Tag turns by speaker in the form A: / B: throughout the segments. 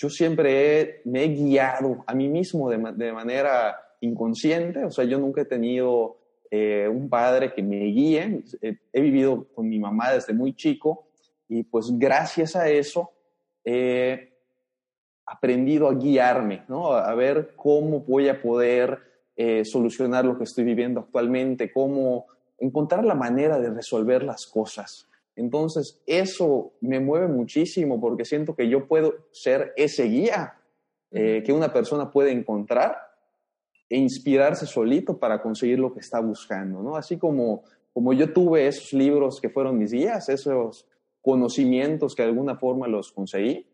A: yo siempre me he guiado a mí mismo de, manera inconsciente, o sea, yo nunca he tenido eh, un padre que me guíe, he vivido con mi mamá desde muy chico y pues gracias a eso he aprendido a guiarme, ¿no? a ver cómo voy a poder eh, solucionar lo que estoy viviendo actualmente, cómo encontrar la manera de resolver las cosas. Entonces, eso me mueve muchísimo porque siento que yo puedo ser ese guía eh, que una persona puede encontrar e inspirarse solito para conseguir lo que está buscando, ¿no? Así como, como yo tuve esos libros que fueron mis guías, esos conocimientos que de alguna forma los conseguí,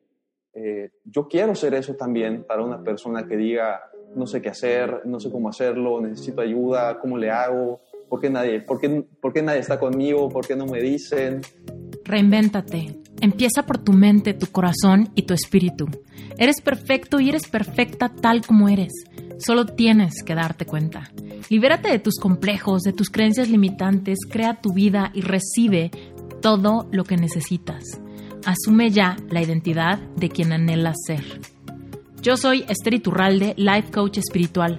A: eh, yo quiero ser eso también para una persona que diga, no sé qué hacer, no sé cómo hacerlo, necesito ayuda, ¿cómo le hago? ¿Por qué nadie, por qué, por qué nadie está conmigo? ¿Por qué no me dicen?
B: Reinvéntate. Empieza por tu mente, tu corazón y tu espíritu. Eres perfecto y eres perfecta tal como eres. Solo tienes que darte cuenta. Libérate de tus complejos, de tus creencias limitantes, crea tu vida y recibe todo lo que necesitas. Asume ya la identidad de quien anhelas ser. Yo soy Esther Iturralde, Life Coach Espiritual.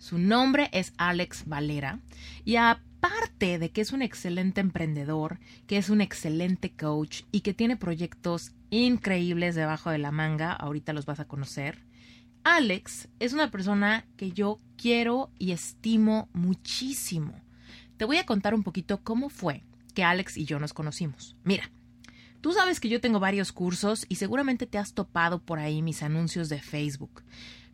B: Su nombre es Alex Valera y aparte de que es un excelente emprendedor, que es un excelente coach y que tiene proyectos increíbles debajo de la manga, ahorita los vas a conocer, Alex es una persona que yo quiero y estimo muchísimo. Te voy a contar un poquito cómo fue que Alex y yo nos conocimos. Mira, Tú sabes que yo tengo varios cursos y seguramente te has topado por ahí mis anuncios de Facebook.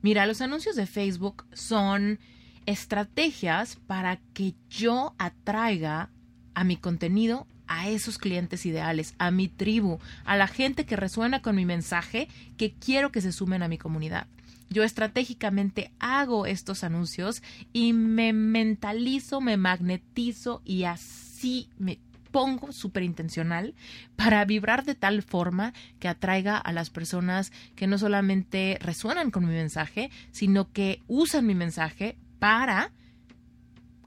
B: Mira, los anuncios de Facebook son estrategias para que yo atraiga a mi contenido a esos clientes ideales, a mi tribu, a la gente que resuena con mi mensaje, que quiero que se sumen a mi comunidad. Yo estratégicamente hago estos anuncios y me mentalizo, me magnetizo y así me pongo súper intencional para vibrar de tal forma que atraiga a las personas que no solamente resuenan con mi mensaje, sino que usan mi mensaje para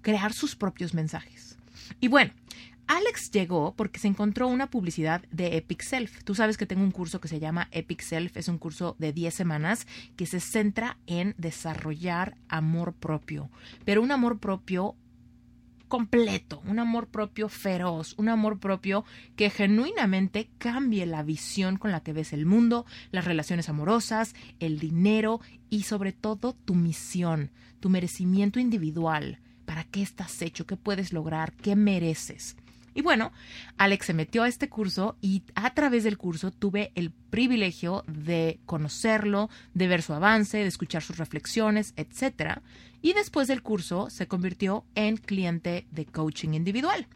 B: crear sus propios mensajes. Y bueno, Alex llegó porque se encontró una publicidad de Epic Self. Tú sabes que tengo un curso que se llama Epic Self, es un curso de 10 semanas que se centra en desarrollar amor propio, pero un amor propio completo, un amor propio feroz, un amor propio que genuinamente cambie la visión con la que ves el mundo, las relaciones amorosas, el dinero y sobre todo tu misión, tu merecimiento individual. ¿Para qué estás hecho? ¿Qué puedes lograr? ¿Qué mereces? Y bueno, Alex se metió a este curso y a través del curso tuve el privilegio de conocerlo, de ver su avance, de escuchar sus reflexiones, etc. Y después del curso se convirtió en cliente de coaching individual.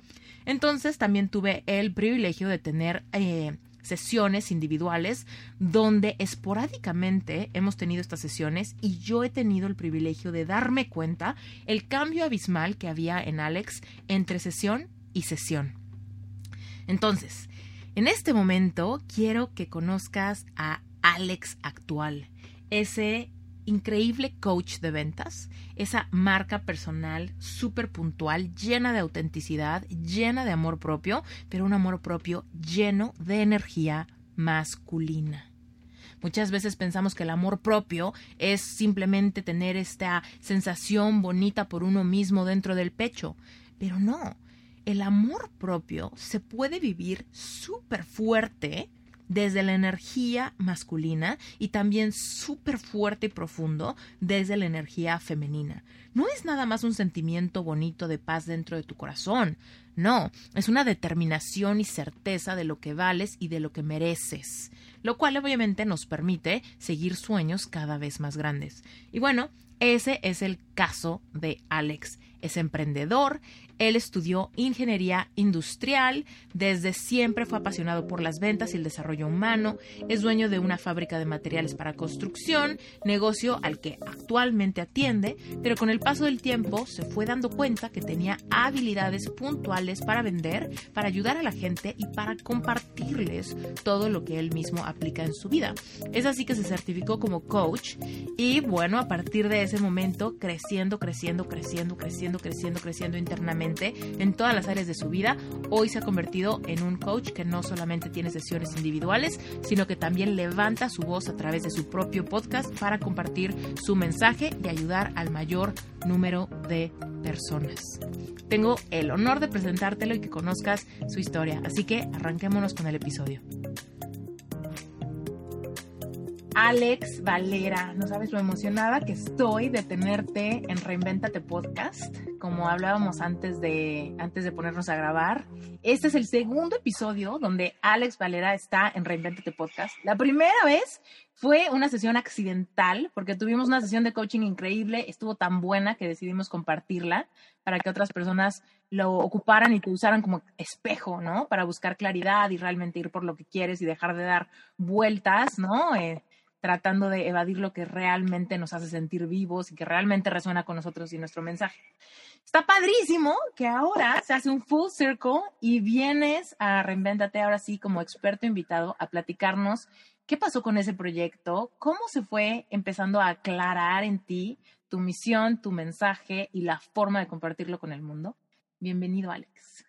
B: Entonces también tuve el privilegio de tener eh, sesiones individuales donde esporádicamente hemos tenido estas sesiones y yo he tenido el privilegio de darme cuenta el cambio abismal que había en Alex entre sesión y sesión. Entonces, en este momento quiero que conozcas a Alex actual, ese increíble coach de ventas, esa marca personal súper puntual, llena de autenticidad, llena de amor propio, pero un amor propio lleno de energía masculina. Muchas veces pensamos que el amor propio es simplemente tener esta sensación bonita por uno mismo dentro del pecho, pero no, el amor propio se puede vivir súper fuerte desde la energía masculina y también súper fuerte y profundo desde la energía femenina. No es nada más un sentimiento bonito de paz dentro de tu corazón. No, es una determinación y certeza de lo que vales y de lo que mereces, lo cual obviamente nos permite seguir sueños cada vez más grandes. Y bueno, ese es el caso de Alex. Es emprendedor, él estudió ingeniería industrial, desde siempre fue apasionado por las ventas y el desarrollo humano, es dueño de una fábrica de materiales para construcción, negocio al que actualmente atiende, pero con el paso del tiempo se fue dando cuenta que tenía habilidades puntuales para vender, para ayudar a la gente y para compartirles todo lo que él mismo aplica en su vida. Es así que se certificó como coach y bueno, a partir de ese momento creciendo, creciendo, creciendo, creciendo, creciendo, creciendo internamente en todas las áreas de su vida. Hoy se ha convertido en un coach que no solamente tiene sesiones individuales, sino que también levanta su voz a través de su propio podcast para compartir su mensaje y ayudar al mayor número de personas. Tengo el honor de presentártelo y que conozcas su historia, así que arranquémonos con el episodio. Alex Valera, no sabes lo emocionada que estoy de tenerte en Reinventate Podcast, como hablábamos antes de, antes de ponernos a grabar. Este es el segundo episodio donde Alex Valera está en Reinventate Podcast. La primera vez fue una sesión accidental, porque tuvimos una sesión de coaching increíble, estuvo tan buena que decidimos compartirla para que otras personas lo ocuparan y te usaran como espejo, ¿no? Para buscar claridad y realmente ir por lo que quieres y dejar de dar vueltas, ¿no? Eh, tratando de evadir lo que realmente nos hace sentir vivos y que realmente resuena con nosotros y nuestro mensaje. Está padrísimo que ahora se hace un full circle y vienes a Reinventate ahora sí como experto invitado a platicarnos qué pasó con ese proyecto, cómo se fue empezando a aclarar en ti tu misión, tu mensaje y la forma de compartirlo con el mundo. Bienvenido, Alex.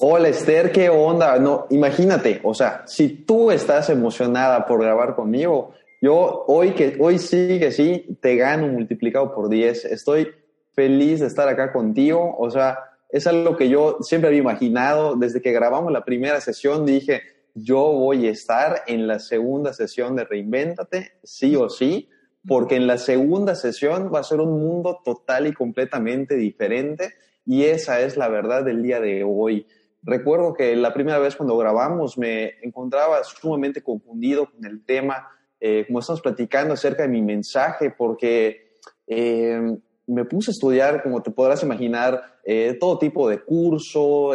A: Hola Esther, ¿qué onda? No, imagínate, o sea, si tú estás emocionada por grabar conmigo, yo hoy que hoy sí que sí te gano multiplicado por 10. Estoy feliz de estar acá contigo, o sea, es algo que yo siempre había imaginado desde que grabamos la primera sesión, dije, yo voy a estar en la segunda sesión de Reinvéntate, sí o sí, porque en la segunda sesión va a ser un mundo total y completamente diferente y esa es la verdad del día de hoy. Recuerdo que la primera vez cuando grabamos me encontraba sumamente confundido con el tema, eh, como estamos platicando acerca de mi mensaje, porque eh, me puse a estudiar, como te podrás imaginar, eh, todo tipo de curso,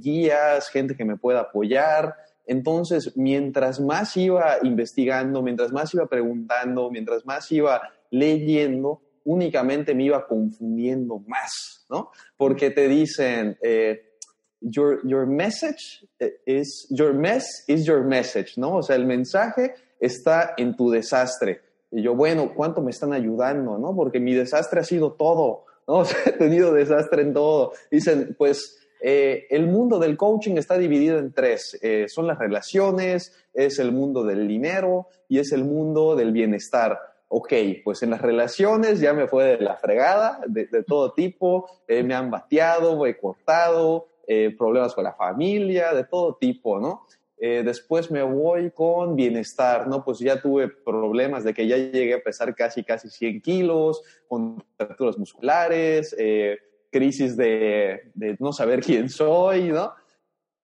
A: guías, gente que me pueda apoyar. Entonces, mientras más iba investigando, mientras más iba preguntando, mientras más iba leyendo, únicamente me iba confundiendo más, ¿no? Porque te dicen, your, your message is, your mess is your message, ¿no? O sea, el mensaje está en tu desastre. Y yo, bueno, ¿cuánto me están ayudando, no? Porque mi desastre ha sido todo, ¿no? O sea, he tenido desastre en todo. Dicen, pues, eh, el mundo del coaching está dividido en tres. Eh, son las relaciones, es el mundo del dinero y es el mundo del bienestar. Ok, pues en las relaciones ya me fue de la fregada, de, todo tipo, eh, me han bateado, he cortado, eh, problemas con la familia, de todo tipo, ¿no? Eh, después me voy con bienestar, ¿no? Pues ya tuve problemas de que ya llegué a pesar casi, casi 100 kilos, contracturas musculares, eh, crisis de, de, no saber quién soy, ¿no?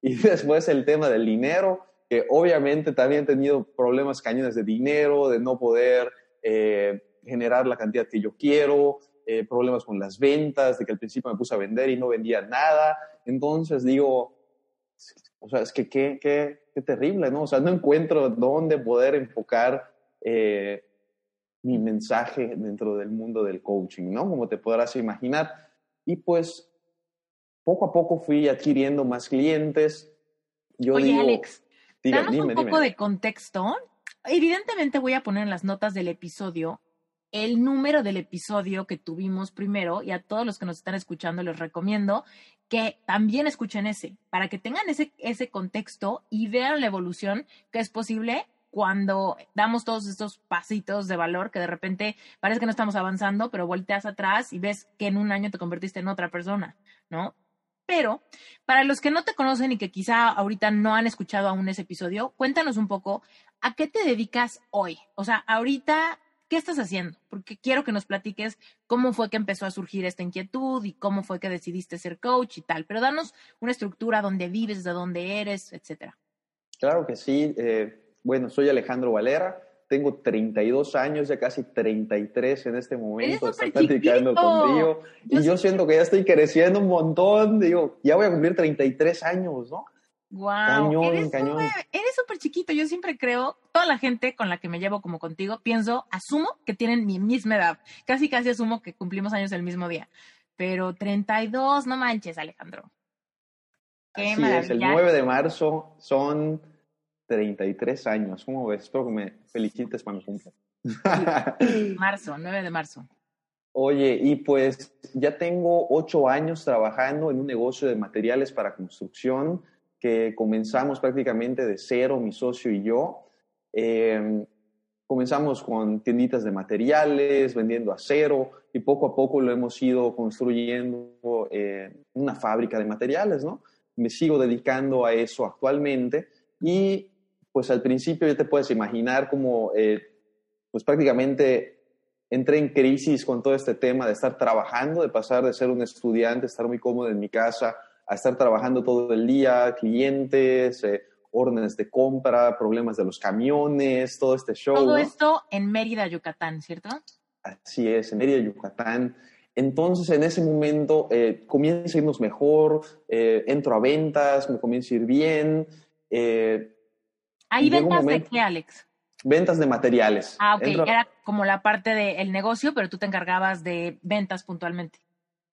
A: Y después el tema del dinero, que obviamente también he tenido problemas cañones de dinero, de no poder generar la cantidad que yo quiero, problemas con las ventas, de que al principio me puse a vender y no vendía nada, entonces digo, o sea, es que qué, qué, qué terrible, ¿no? O sea, no encuentro dónde poder enfocar eh, mi mensaje dentro del mundo del coaching, ¿no? Como te podrás imaginar. Y pues poco a poco fui adquiriendo más clientes.
B: Yo Oye, Alex, danos un poco de contexto. Evidentemente voy a poner en las notas del episodio el número del episodio que tuvimos primero y a todos los que nos están escuchando les recomiendo que también escuchen ese, para que tengan ese, ese contexto y vean la evolución que es posible cuando damos todos estos pasitos de valor que de repente parece que no estamos avanzando, pero volteas atrás y ves que en un año te convertiste en otra persona, ¿no? Pero para los que no te conocen y que quizá ahorita no han escuchado aún ese episodio, cuéntanos un poco a qué te dedicas hoy. O sea, ahorita ¿qué estás haciendo? Porque quiero que nos platiques cómo fue que empezó a surgir esta inquietud y cómo fue que decidiste ser coach y tal. Pero danos una estructura donde vives, de dónde eres, etcétera.
A: Claro que sí. Eh, bueno, soy Alejandro Valera tengo 32 años, ya casi 33 en este momento,
B: platicando contigo.
A: Y yo siento que ya estoy creciendo un montón, digo, ya voy a cumplir 33 años, ¿no?
B: Wow, cañón, eres cañón. eres súper chiquito, yo siempre creo, toda la gente con la que me llevo como contigo, pienso, asumo que tienen mi misma edad, casi casi asumo que cumplimos años el mismo día, pero 32, no manches, Alejandro.
A: Qué Así es, el 9 de marzo son 33 años. ¿Cómo ves? Espero que me felicites para mi
B: Marzo, 9 de marzo.
A: Oye, y pues ya tengo ocho años trabajando en un negocio de materiales para construcción que comenzamos prácticamente de cero, mi socio y yo. Em, comenzamos con tienditas de materiales, vendiendo acero y poco a poco lo hemos ido construyendo eh, una fábrica de materiales, ¿no? Me sigo dedicando a eso actualmente y pues al principio ya te puedes imaginar como, eh, pues prácticamente entré en crisis con todo este tema de estar trabajando, de pasar de ser un estudiante, estar muy cómodo en mi casa, a estar trabajando todo el día, clientes, eh, órdenes de compra, problemas de los camiones, todo este show.
B: Todo esto en Mérida, Yucatán, ¿cierto?
A: Así es, en Mérida, Yucatán. Entonces, en ese momento, eh, comienza a irnos mejor, eh, entro a ventas, me comienza a ir bien. Eh,
B: ¿Hay ventas de qué, Alex?
A: Ventas de materiales.
B: Ah, ok. Era como la parte del negocio, pero tú te encargabas de ventas puntualmente.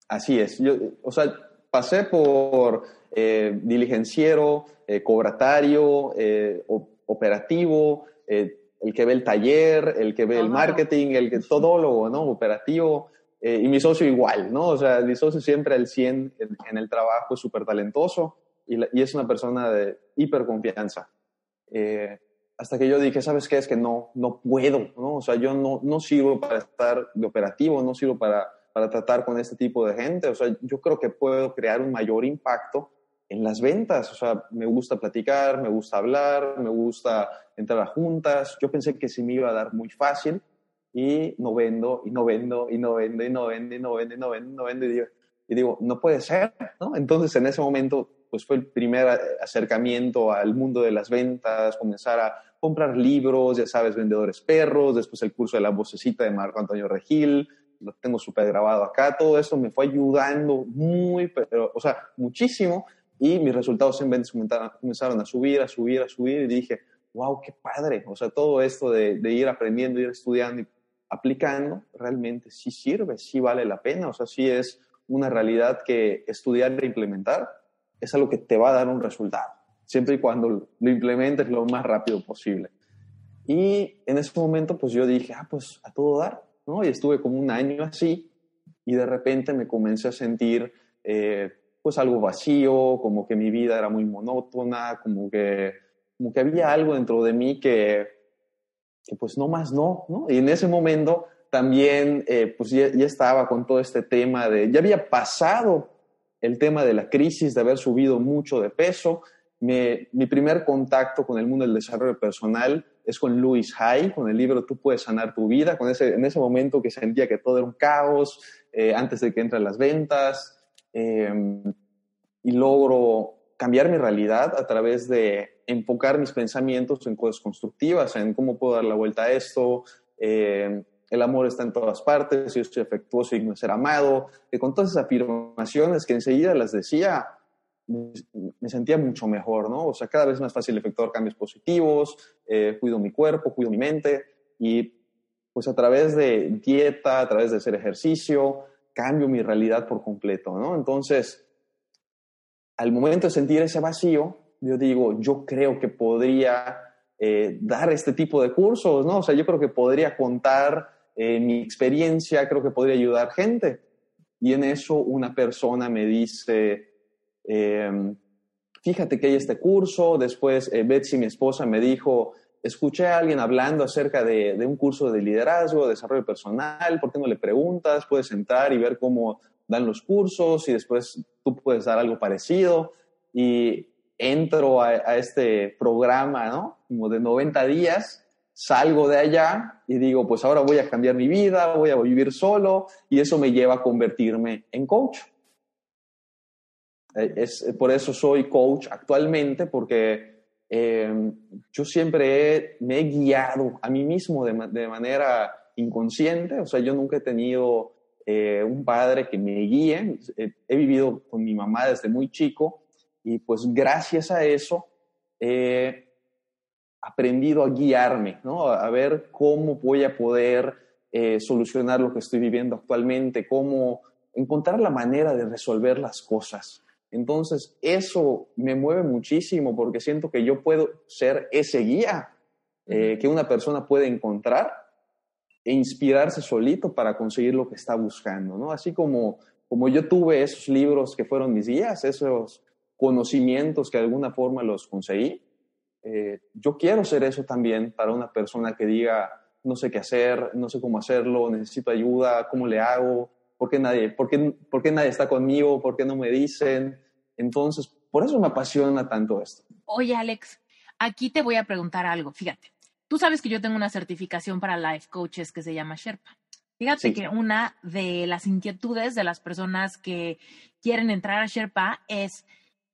A: Así es. Yo, o sea, pasé por eh, diligenciero, eh, cobratario, eh, operativo, el que ve el taller, el que ve el marketing, el que todólogo, ¿no? Operativo. y mi socio igual, ¿no? O sea, mi socio siempre al 100 en, el trabajo, es súper talentoso y, y, es una persona de hiper confianza. Eh, hasta que yo dije, ¿sabes qué? Es que no, no puedo, ¿no? O sea, yo no, no sirvo para estar de operativo, no sirvo para, para tratar con este tipo de gente. O sea, yo creo que puedo crear un mayor impacto en las ventas. O sea, me gusta platicar, me gusta hablar, me gusta entrar a juntas. Yo pensé que se me iba a dar muy fácil y no vendo, y no vendo, y no vendo, y no vendo, y no vendo, y no vendo, y no vendo. Y digo, y digo no puede ser, ¿no? Entonces, en ese momento pues fue el primer acercamiento al mundo de las ventas, comenzar a comprar libros, ya sabes, vendedores perros, después el curso de la vocecita de Marco Antonio Regil, lo tengo súper grabado acá, todo eso me fue ayudando muy, pero, o sea, muchísimo, y mis resultados en ventas comenzaron a subir, a subir, a subir, y dije, wow, qué padre, o sea, todo esto de, de ir aprendiendo, ir estudiando y aplicando, realmente sí sirve, sí vale la pena, o sea, sí es una realidad que estudiar e implementar es algo que te va a dar un resultado, siempre y cuando lo implementes lo más rápido posible. Y en ese momento, pues yo dije, ah, pues a todo dar, ¿no? Y estuve como un año así y de repente me comencé a sentir, eh, pues algo vacío, como que mi vida era muy monótona, como que, como que había algo dentro de mí que, que pues no más no, ¿no? Y en ese momento también, eh, pues ya, ya, estaba con todo este tema de, ya había pasado el tema de la crisis, de haber subido mucho de peso. mi primer contacto con el mundo del desarrollo personal es con Louis Hay, con el libro Tú puedes sanar tu vida, con ese, en ese momento que sentía que todo era un caos, eh, antes de que entren las ventas, em, y logro cambiar mi realidad a través de enfocar mis pensamientos en cosas constructivas, en cómo puedo dar la vuelta a esto, eh, el amor está en todas partes, yo soy afectuoso y no ser amado, que con todas esas afirmaciones que enseguida las decía, me, sentía mucho mejor, ¿no? O sea, cada vez más fácil efectuar cambios positivos, eh, cuido mi cuerpo, cuido mi mente y pues a través de dieta, a través de hacer ejercicio, cambio mi realidad por completo, ¿no? Entonces, al momento de sentir ese vacío, yo digo, yo creo que podría eh, dar este tipo de cursos, ¿no? O sea, yo creo que podría contar eh, mi experiencia creo que podría ayudar gente. Y en eso una persona me dice, em, fíjate que hay este curso, después eh, Betsy, mi esposa, me dijo, escuché a alguien hablando acerca de, un curso de liderazgo, de desarrollo personal, ¿por qué no le preguntas? Puedes entrar y ver cómo dan los cursos y después tú puedes dar algo parecido. Y entro a, a este programa, ¿no? Como de 90 días salgo de allá y digo, pues ahora voy a cambiar mi vida, voy a vivir solo y eso me lleva a convertirme en coach. Eh, es, por eso soy coach actualmente, porque eh, yo siempre me he guiado a mí mismo de, de, manera inconsciente, o sea, yo nunca he tenido eh, un padre que me guíe, he vivido con mi mamá desde muy chico y pues gracias a eso he aprendido a guiarme, ¿no? a ver cómo voy a poder eh, solucionar lo que estoy viviendo actualmente, cómo encontrar la manera de resolver las cosas. Entonces, eso me mueve muchísimo porque siento que yo puedo ser ese guía eh, que una persona puede encontrar e inspirarse solito para conseguir lo que está buscando, ¿no? Así como, como yo tuve esos libros que fueron mis guías, esos conocimientos que de alguna forma los conseguí, eh, yo quiero ser eso también para una persona que diga, no sé qué hacer, no sé cómo hacerlo, necesito ayuda, ¿cómo le hago? ¿Por qué nadie, por qué, por qué nadie está conmigo? ¿Por qué no me dicen? Entonces, por eso me apasiona tanto esto.
B: Oye, Alex, aquí te voy a preguntar algo. Fíjate, tú sabes que yo tengo una certificación para life coaches que se llama Sherpa. Fíjate que una de las inquietudes de las personas que quieren entrar a Sherpa es,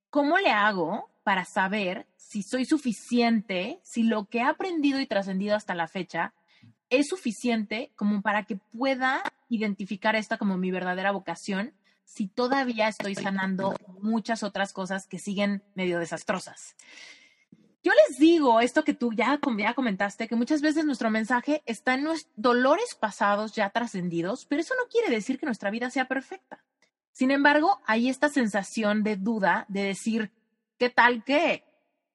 B: ¿cómo le hago para saber si soy suficiente, si lo que he aprendido y trascendido hasta la fecha es suficiente como para que pueda identificar esta como mi verdadera vocación si todavía estoy sanando muchas otras cosas que siguen medio desastrosas. Yo les digo esto que tú ya, ya comentaste, que muchas veces nuestro mensaje está en nuestros dolores pasados ya trascendidos, pero eso no quiere decir que nuestra vida sea perfecta. Sin embargo, hay esta sensación de duda de decir, ¿qué tal que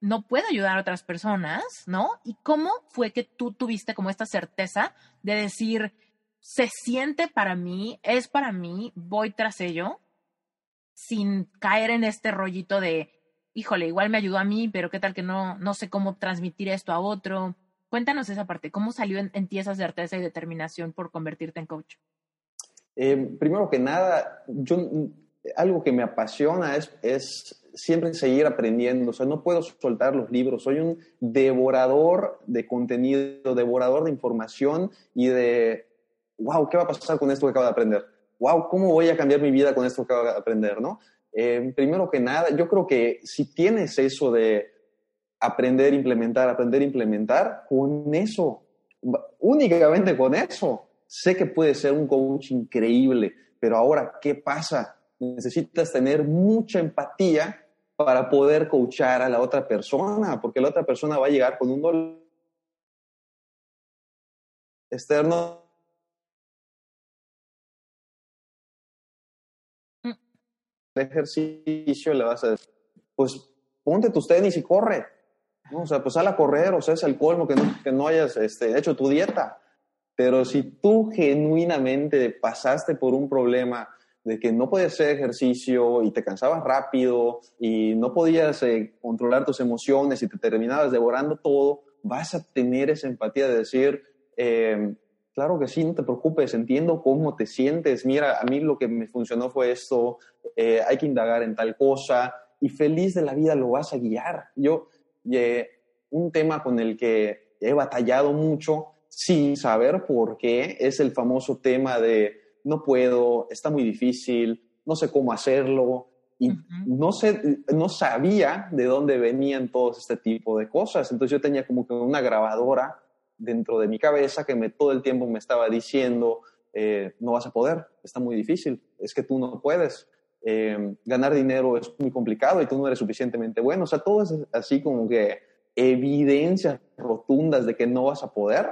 B: no puedo ayudar a otras personas, ¿no? ¿Y cómo fue que tú tuviste como esta certeza de decir, se siente para mí, es para mí, voy tras ello, sin caer en este rollito de, híjole, igual me ayudó a mí, pero qué tal que no, no sé cómo transmitir esto a otro. Cuéntanos esa parte, ¿cómo salió en, ti esa certeza y determinación por convertirte en coach?
A: Eh, primero que nada, yo algo que me apasiona es siempre seguir aprendiendo, o sea, no puedo soltar los libros, soy un devorador de contenido, devorador de información y de, wow, ¿qué va a pasar con esto que acabo de aprender? Wow, ¿cómo voy a cambiar mi vida con esto que acabo de aprender? ¿no? Eh, primero que nada, yo creo que si tienes eso de aprender, implementar, aprender, implementar, con eso, únicamente con eso, sé que puede ser un coach increíble, pero ahora, ¿qué pasa? Necesitas tener mucha empatía para poder coachar a la otra persona, porque la otra persona va a llegar con un dolor externo. Mm. ejercicio le vas a decir, pues ponte tus tenis y corre. O sea, pues sal a correr, o sea, es el colmo que no, que no hayas este, hecho tu dieta. Pero si tú genuinamente pasaste por un problema de que no podías hacer ejercicio y te cansabas rápido y no podías eh, controlar tus emociones y te terminabas devorando todo, vas a tener esa empatía de decir, em, claro que sí, no te preocupes, entiendo cómo te sientes, mira, a mí lo que me funcionó fue esto, eh, hay que indagar en tal cosa y feliz de la vida lo vas a guiar. Yo, eh, un tema con el que he batallado mucho sin saber por qué es el famoso tema de no puedo, está muy difícil, no sé cómo hacerlo. Y no, sé, no sabía de dónde venían todos este tipo de cosas. Entonces yo tenía como que una grabadora dentro de mi cabeza que me, todo el tiempo me estaba diciendo, eh, no vas a poder, está muy difícil, es que tú no puedes. Eh, ganar dinero es muy complicado y tú no eres suficientemente bueno. O sea, todo es así como que evidencias rotundas de que no vas a poder.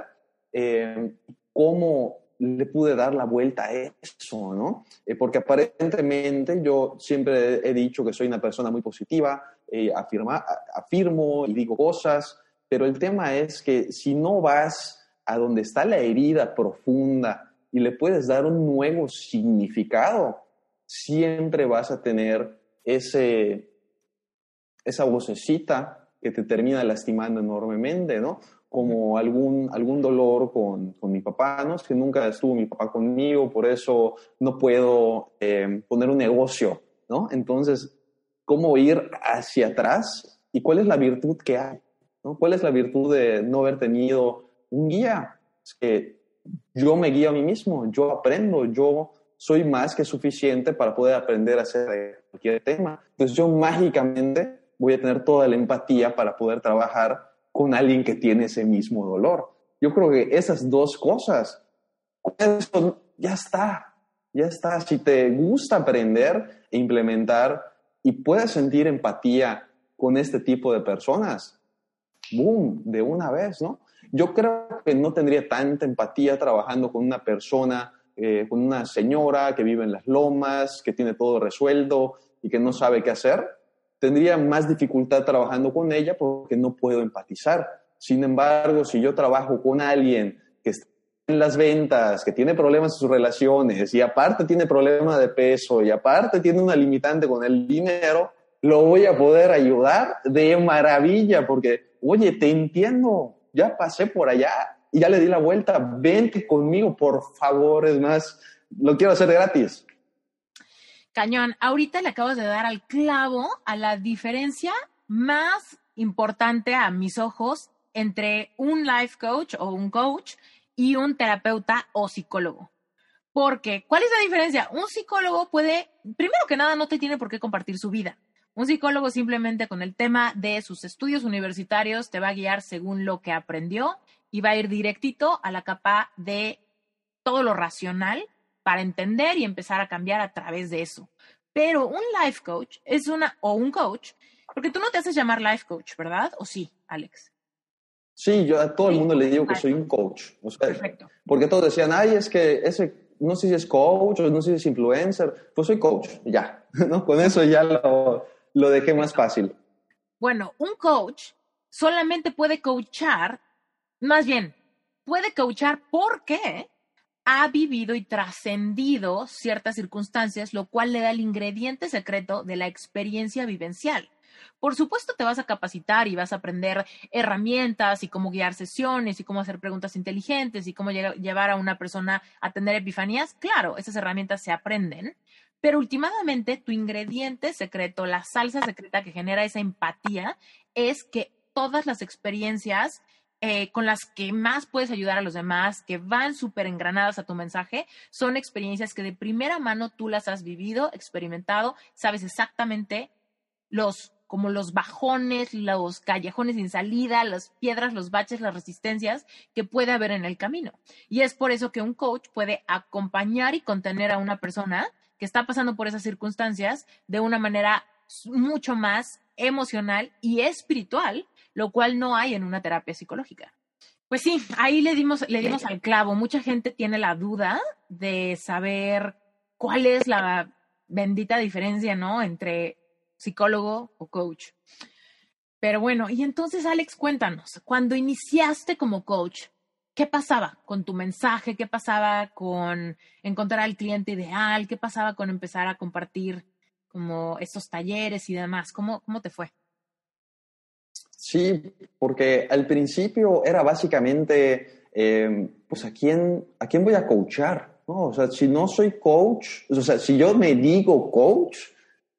A: Eh, ¿Cómo le pude dar la vuelta a eso, ¿no? Eh, porque aparentemente yo siempre he dicho que soy una persona muy positiva, eh, afirma, afirmo y digo cosas, pero el tema es que si no vas a donde está la herida profunda y le puedes dar un nuevo significado, siempre vas a tener ese, esa vocecita que te termina lastimando enormemente, ¿no? Como algún, algún dolor con, con, mi papá, ¿no? Es que nunca estuvo mi papá conmigo, por eso no puedo eh, poner un negocio, ¿no? Entonces, ¿cómo ir hacia atrás? ¿Y cuál es la virtud que hay? ¿no? ¿Cuál es la virtud de no haber tenido un guía. Es que yo me guío a mí mismo, yo aprendo, yo soy más que suficiente para poder aprender a hacer cualquier tema. Entonces yo mágicamente voy a tener toda la empatía para poder trabajar con alguien que tiene ese mismo dolor. Yo creo que esas dos cosas, ya está, ya está. Si te gusta aprender e implementar y puedes sentir empatía con este tipo de personas, boom, de una vez, ¿no? Yo creo que no tendría tanta empatía trabajando con una persona, eh, con una señora que vive en las lomas, que tiene todo resuelto y que no sabe qué hacer. Tendría más dificultad trabajando con ella porque no puedo empatizar. Sin embargo, si yo trabajo con alguien que está en las ventas, que tiene problemas en sus relaciones y aparte tiene problemas de peso y aparte tiene una limitante con el dinero, lo voy a poder ayudar de maravilla porque, oye, te entiendo, ya pasé por allá y ya le di la vuelta, vente conmigo, por favor, es más, lo quiero hacer gratis.
B: Cañón, ahorita le acabas de dar al clavo a la diferencia más importante a mis ojos entre un life coach o un coach y un terapeuta o psicólogo. Porque, ¿cuál es la diferencia? Un psicólogo puede, primero que nada, no te tiene por qué compartir su vida. Un psicólogo simplemente con el tema de sus estudios universitarios te va a guiar según lo que aprendió y va a ir directito a la capa de todo lo racional para entender y empezar a cambiar a través de eso. Pero un life coach es una, o un coach, porque tú no te haces llamar life coach, ¿verdad? ¿O sí, Alex?
A: Sí, yo a todo el mundo le digo que soy un coach. Perfecto. Porque todos decían, ay, es que ese, no sé si es coach o no sé si es influencer. Pues soy coach, ya. ¿no? Con eso ya lo, lo dejé más fácil.
B: Bueno, un coach solamente puede coachar, más bien, puede coachar porque ha vivido y trascendido ciertas circunstancias, lo cual le da el ingrediente secreto de la experiencia vivencial. Por supuesto, te vas a capacitar y vas a aprender herramientas y cómo guiar sesiones y cómo hacer preguntas inteligentes y cómo llevar a una persona a tener epifanías. Claro, esas herramientas se aprenden, pero últimamente tu ingrediente secreto, la salsa secreta que genera esa empatía, es que todas las experiencias eh, con las que más puedes ayudar a los demás, que van súper engranadas a tu mensaje, son experiencias que de primera mano tú las has vivido, experimentado, sabes exactamente los como los bajones, los callejones sin salida, las piedras, los baches, las resistencias que puede haber en el camino. Y es por eso que un coach puede acompañar y contener a una persona que está pasando por esas circunstancias de una manera mucho más emocional y espiritual, lo cual no hay en una terapia psicológica. Pues sí, ahí le dimos, le dimos al clavo. Mucha gente tiene la duda de saber cuál es la bendita diferencia, ¿no? Entre psicólogo o coach. Pero bueno, y entonces Alex, cuéntanos, cuando iniciaste como coach, ¿qué pasaba con tu mensaje? ¿Qué pasaba con encontrar al cliente ideal? ¿Qué pasaba con empezar a compartir como estos talleres y demás? ¿Cómo, cómo te fue?
A: Sí, porque al principio era básicamente, em, pues, ¿a quién, ¿a quién voy a coachar? ¿no? O sea, si no soy coach, o sea, si yo me digo coach,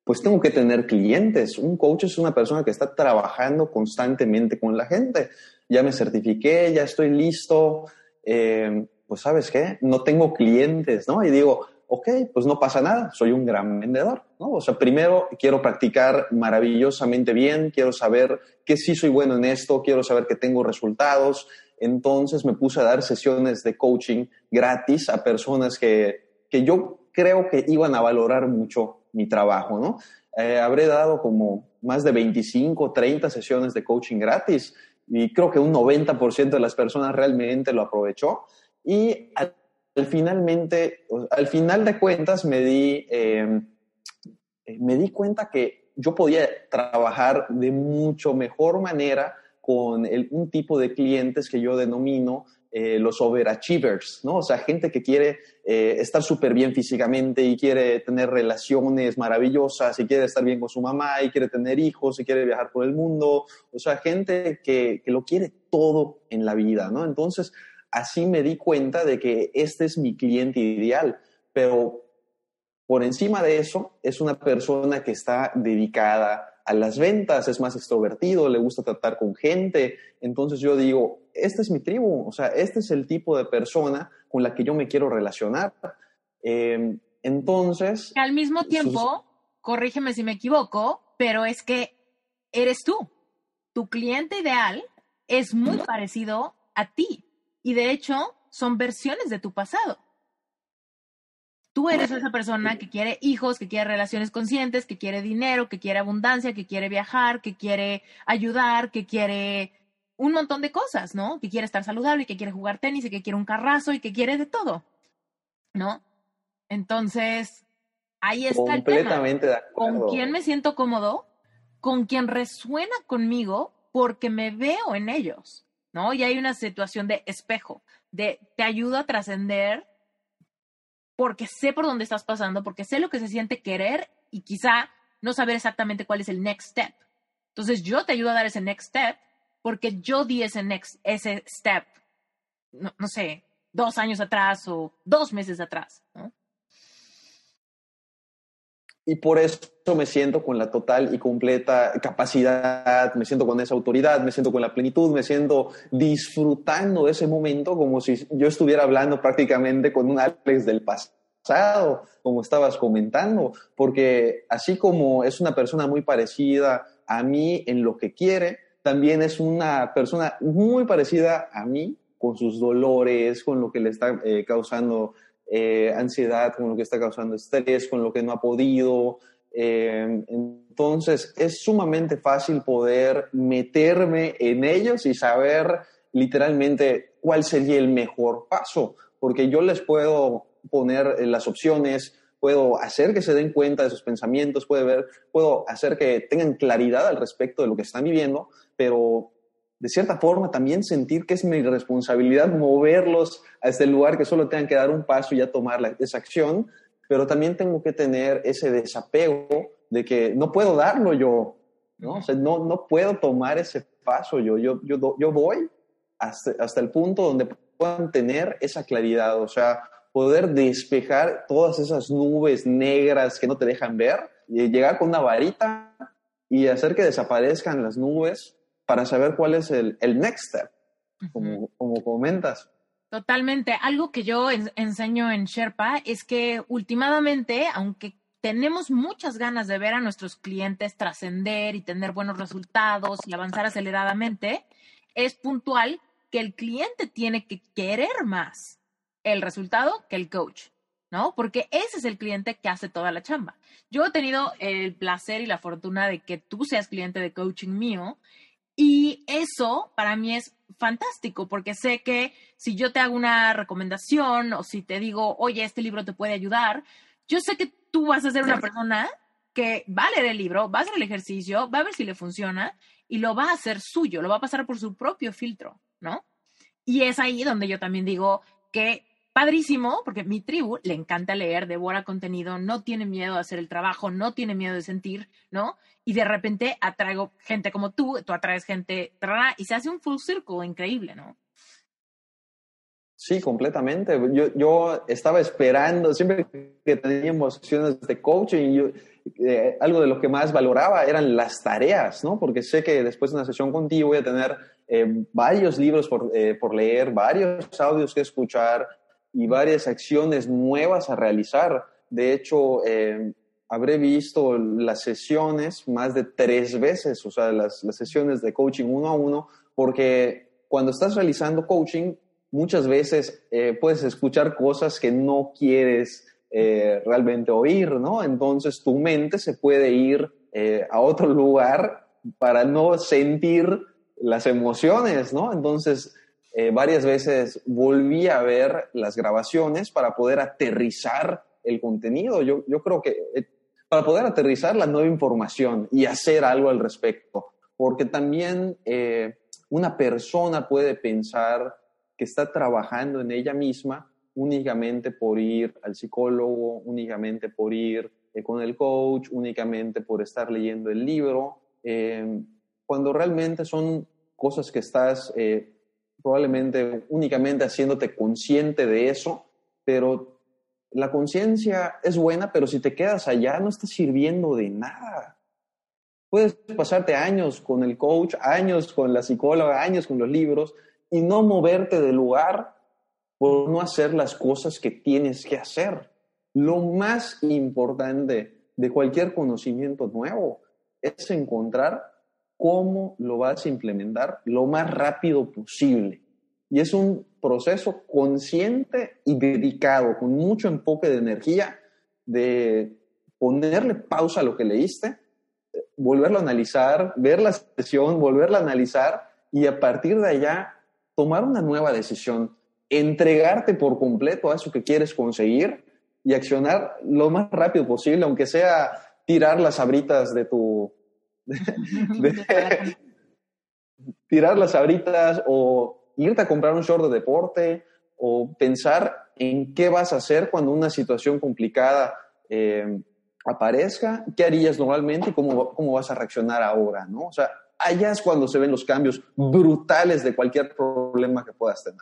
A: pues tengo que tener clientes. Un coach es una persona que está trabajando constantemente con la gente ya me certifiqué, ya estoy listo, eh, pues sabes qué, no tengo clientes, ¿no? Y digo, ok, pues no pasa nada, soy un gran vendedor, ¿no? O sea, primero quiero practicar maravillosamente bien, quiero saber que sí soy bueno en esto, quiero saber que tengo resultados. Entonces me puse a dar sesiones de coaching gratis a personas que, que yo creo que iban a valorar mucho mi trabajo, ¿no? Eh, habré dado como más de 25, 30 sesiones de coaching gratis y creo que un 90% de las personas realmente lo aprovechó. Y al, finalmente, al final de cuentas me di, eh, me di cuenta que yo podía trabajar de mucho mejor manera con un tipo de clientes que yo denomino eh, los overachievers, ¿no? O sea, gente que quiere eh, estar súper bien físicamente y quiere tener relaciones maravillosas y quiere estar bien con su mamá y quiere tener hijos y quiere viajar por el mundo. O sea, gente que, que lo quiere todo en la vida, ¿no? Entonces, así me di cuenta de que este es mi cliente ideal, pero por encima de eso es una persona que está dedicada a las ventas, es más extrovertido, le gusta tratar con gente. Entonces yo digo, esta es mi tribu, o sea, este es el tipo de persona con la que yo me quiero relacionar. Em, entonces...
B: al mismo tiempo, corrígeme si me equivoco, pero es que eres tú. Tu cliente ideal es muy parecido a ti y de hecho son versiones de tu pasado. Tú eres esa persona que quiere hijos, que quiere relaciones conscientes, que quiere dinero, que quiere abundancia, que quiere viajar, que quiere ayudar, que quiere un montón de cosas, ¿no? Que quiere estar saludable, que quiere jugar tenis, y que quiere un carrazo y que quiere de todo, ¿no? Entonces, ahí está
A: Completamente
B: el
A: tema. De.
B: ¿Con quién me siento cómodo? Con quien resuena conmigo porque me veo en ellos, ¿no? Y hay una situación de espejo, de te ayudo a trascender porque sé por dónde estás pasando, porque sé lo que se siente querer y quizá no saber exactamente cuál es el next step. Entonces yo te ayudo a dar ese next step porque yo di ese next, ese step, no, sé, dos años atrás o dos meses atrás.
A: Y por eso me siento con la total y completa capacidad, me siento con esa autoridad, me siento con la plenitud, me siento disfrutando ese momento como si yo estuviera hablando prácticamente con un Alex del pasado, como estabas comentando, porque así como es una persona muy parecida a mí en lo que quiere, también es una persona muy parecida a mí con sus dolores, con lo que le está eh, causando eh, ansiedad, con lo que está causando estrés, con lo que no ha podido. Eh, entonces es sumamente fácil poder meterme en ellos y saber literalmente cuál sería el mejor paso, porque yo les puedo poner las opciones, puedo hacer que se den cuenta de sus pensamientos, puedo, ver, puedo hacer que tengan claridad al respecto de lo que están viviendo, pero de cierta forma también sentir que es mi responsabilidad moverlos a este lugar, que solo tengan que dar un paso y ya tomar esa acción, pero también tengo que tener ese desapego de que no puedo darlo yo, ¿no? O no, no puedo tomar ese paso yo, yo, yo, yo voy hasta, hasta el punto donde puedan tener esa claridad, o sea, poder despejar todas esas nubes negras que no te dejan ver, y llegar con una varita y hacer que desaparezcan las nubes para saber cuál es el, el next step, como, como comentas.
B: Totalmente. Algo que yo en, enseño en Sherpa es que últimamente, aunque tenemos muchas ganas de ver a nuestros clientes trascender y tener buenos resultados y avanzar aceleradamente, es puntual que el cliente tiene que querer más el resultado que el coach, ¿no? Porque ese es el cliente que hace toda la chamba. Yo he tenido el placer y la fortuna de que tú seas cliente de coaching mío y eso para mí es fantástico porque sé que si yo te hago una recomendación o si te digo, oye, este libro te puede ayudar, yo sé que tú vas a ser una persona que va a leer el libro, va a hacer el ejercicio, va a ver si le funciona y lo va a hacer suyo, lo va a pasar por su propio filtro, ¿no? Y es ahí donde yo también digo que padrísimo, porque mi tribu le encanta leer, devora contenido, no tiene miedo de hacer el trabajo, no tiene miedo de sentir, ¿no? Y de repente atraigo gente como tú, tú atraes gente, y se hace un full circle increíble, ¿no?
A: Sí, completamente. Yo, yo estaba esperando, siempre que teníamos sesiones de coaching, yo, eh, algo de lo que más valoraba eran las tareas, ¿no? Porque sé que después de una sesión contigo voy a tener eh, varios libros por, eh, por leer, varios audios que escuchar, y varias acciones nuevas a realizar. De hecho, eh, habré visto las sesiones más de tres veces, o sea, las, las, sesiones de coaching uno a uno, porque cuando estás realizando coaching, muchas veces eh, puedes escuchar cosas que no quieres eh, realmente oír, ¿no? Entonces tu mente se puede ir eh, a otro lugar para no sentir las emociones, ¿no? Entonces, eh, varias veces volví a ver las grabaciones para poder aterrizar el contenido. Yo, yo creo que eh, para poder aterrizar la nueva información y hacer algo al respecto, porque también eh, una persona puede pensar que está trabajando en ella misma únicamente por ir al psicólogo, únicamente por ir con el coach, únicamente por estar leyendo el libro, cuando realmente son cosas que estás probablemente únicamente haciéndote consciente de eso, pero la conciencia es buena, pero si te quedas allá no está sirviendo de nada. Puedes pasarte años con el coach, años con la psicóloga, años con los libros, y no moverte del lugar por no hacer las cosas que tienes que hacer. Lo más importante de cualquier conocimiento nuevo es encontrar cómo lo vas a implementar lo más rápido posible. Y es un proceso consciente y dedicado, con mucho enfoque de energía, de ponerle pausa a lo que leíste, volverlo a analizar, ver la sesión, volverla a analizar y a partir de allá tomar una nueva decisión, entregarte por completo a eso que quieres conseguir y accionar lo más rápido posible, aunque sea tirar las abritas de tu... tirar las abritas o irte a comprar un short de deporte o pensar en qué vas a hacer cuando una situación complicada eh, aparezca, qué harías normalmente y cómo, cómo vas a reaccionar ahora, ¿no? O sea, allá es cuando se ven los cambios brutales de cualquier problema que puedas tener.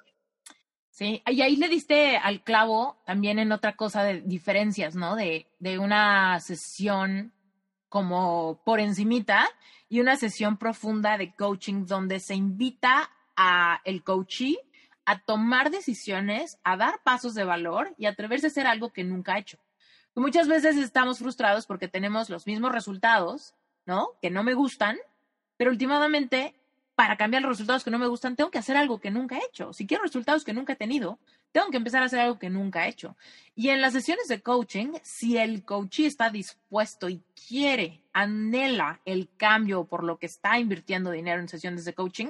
B: Sí, y ahí le diste al clavo también en otra cosa de diferencias, ¿no? De, de una sesión como por encimita y una sesión profunda de coaching donde se invita a el coachee a tomar decisiones, a dar pasos de valor y atreverse a hacer algo que nunca ha hecho. muchas veces estamos frustrados porque tenemos los mismos resultados, ¿no? Que no me gustan, pero últimamente para cambiar los resultados que no me gustan, tengo que hacer algo que nunca he hecho. Si quiero resultados que nunca he tenido, tengo que empezar a hacer algo que nunca he hecho. Y en las sesiones de coaching, si el coachee está dispuesto y quiere, anhela el cambio por lo que está invirtiendo dinero en sesiones de coaching,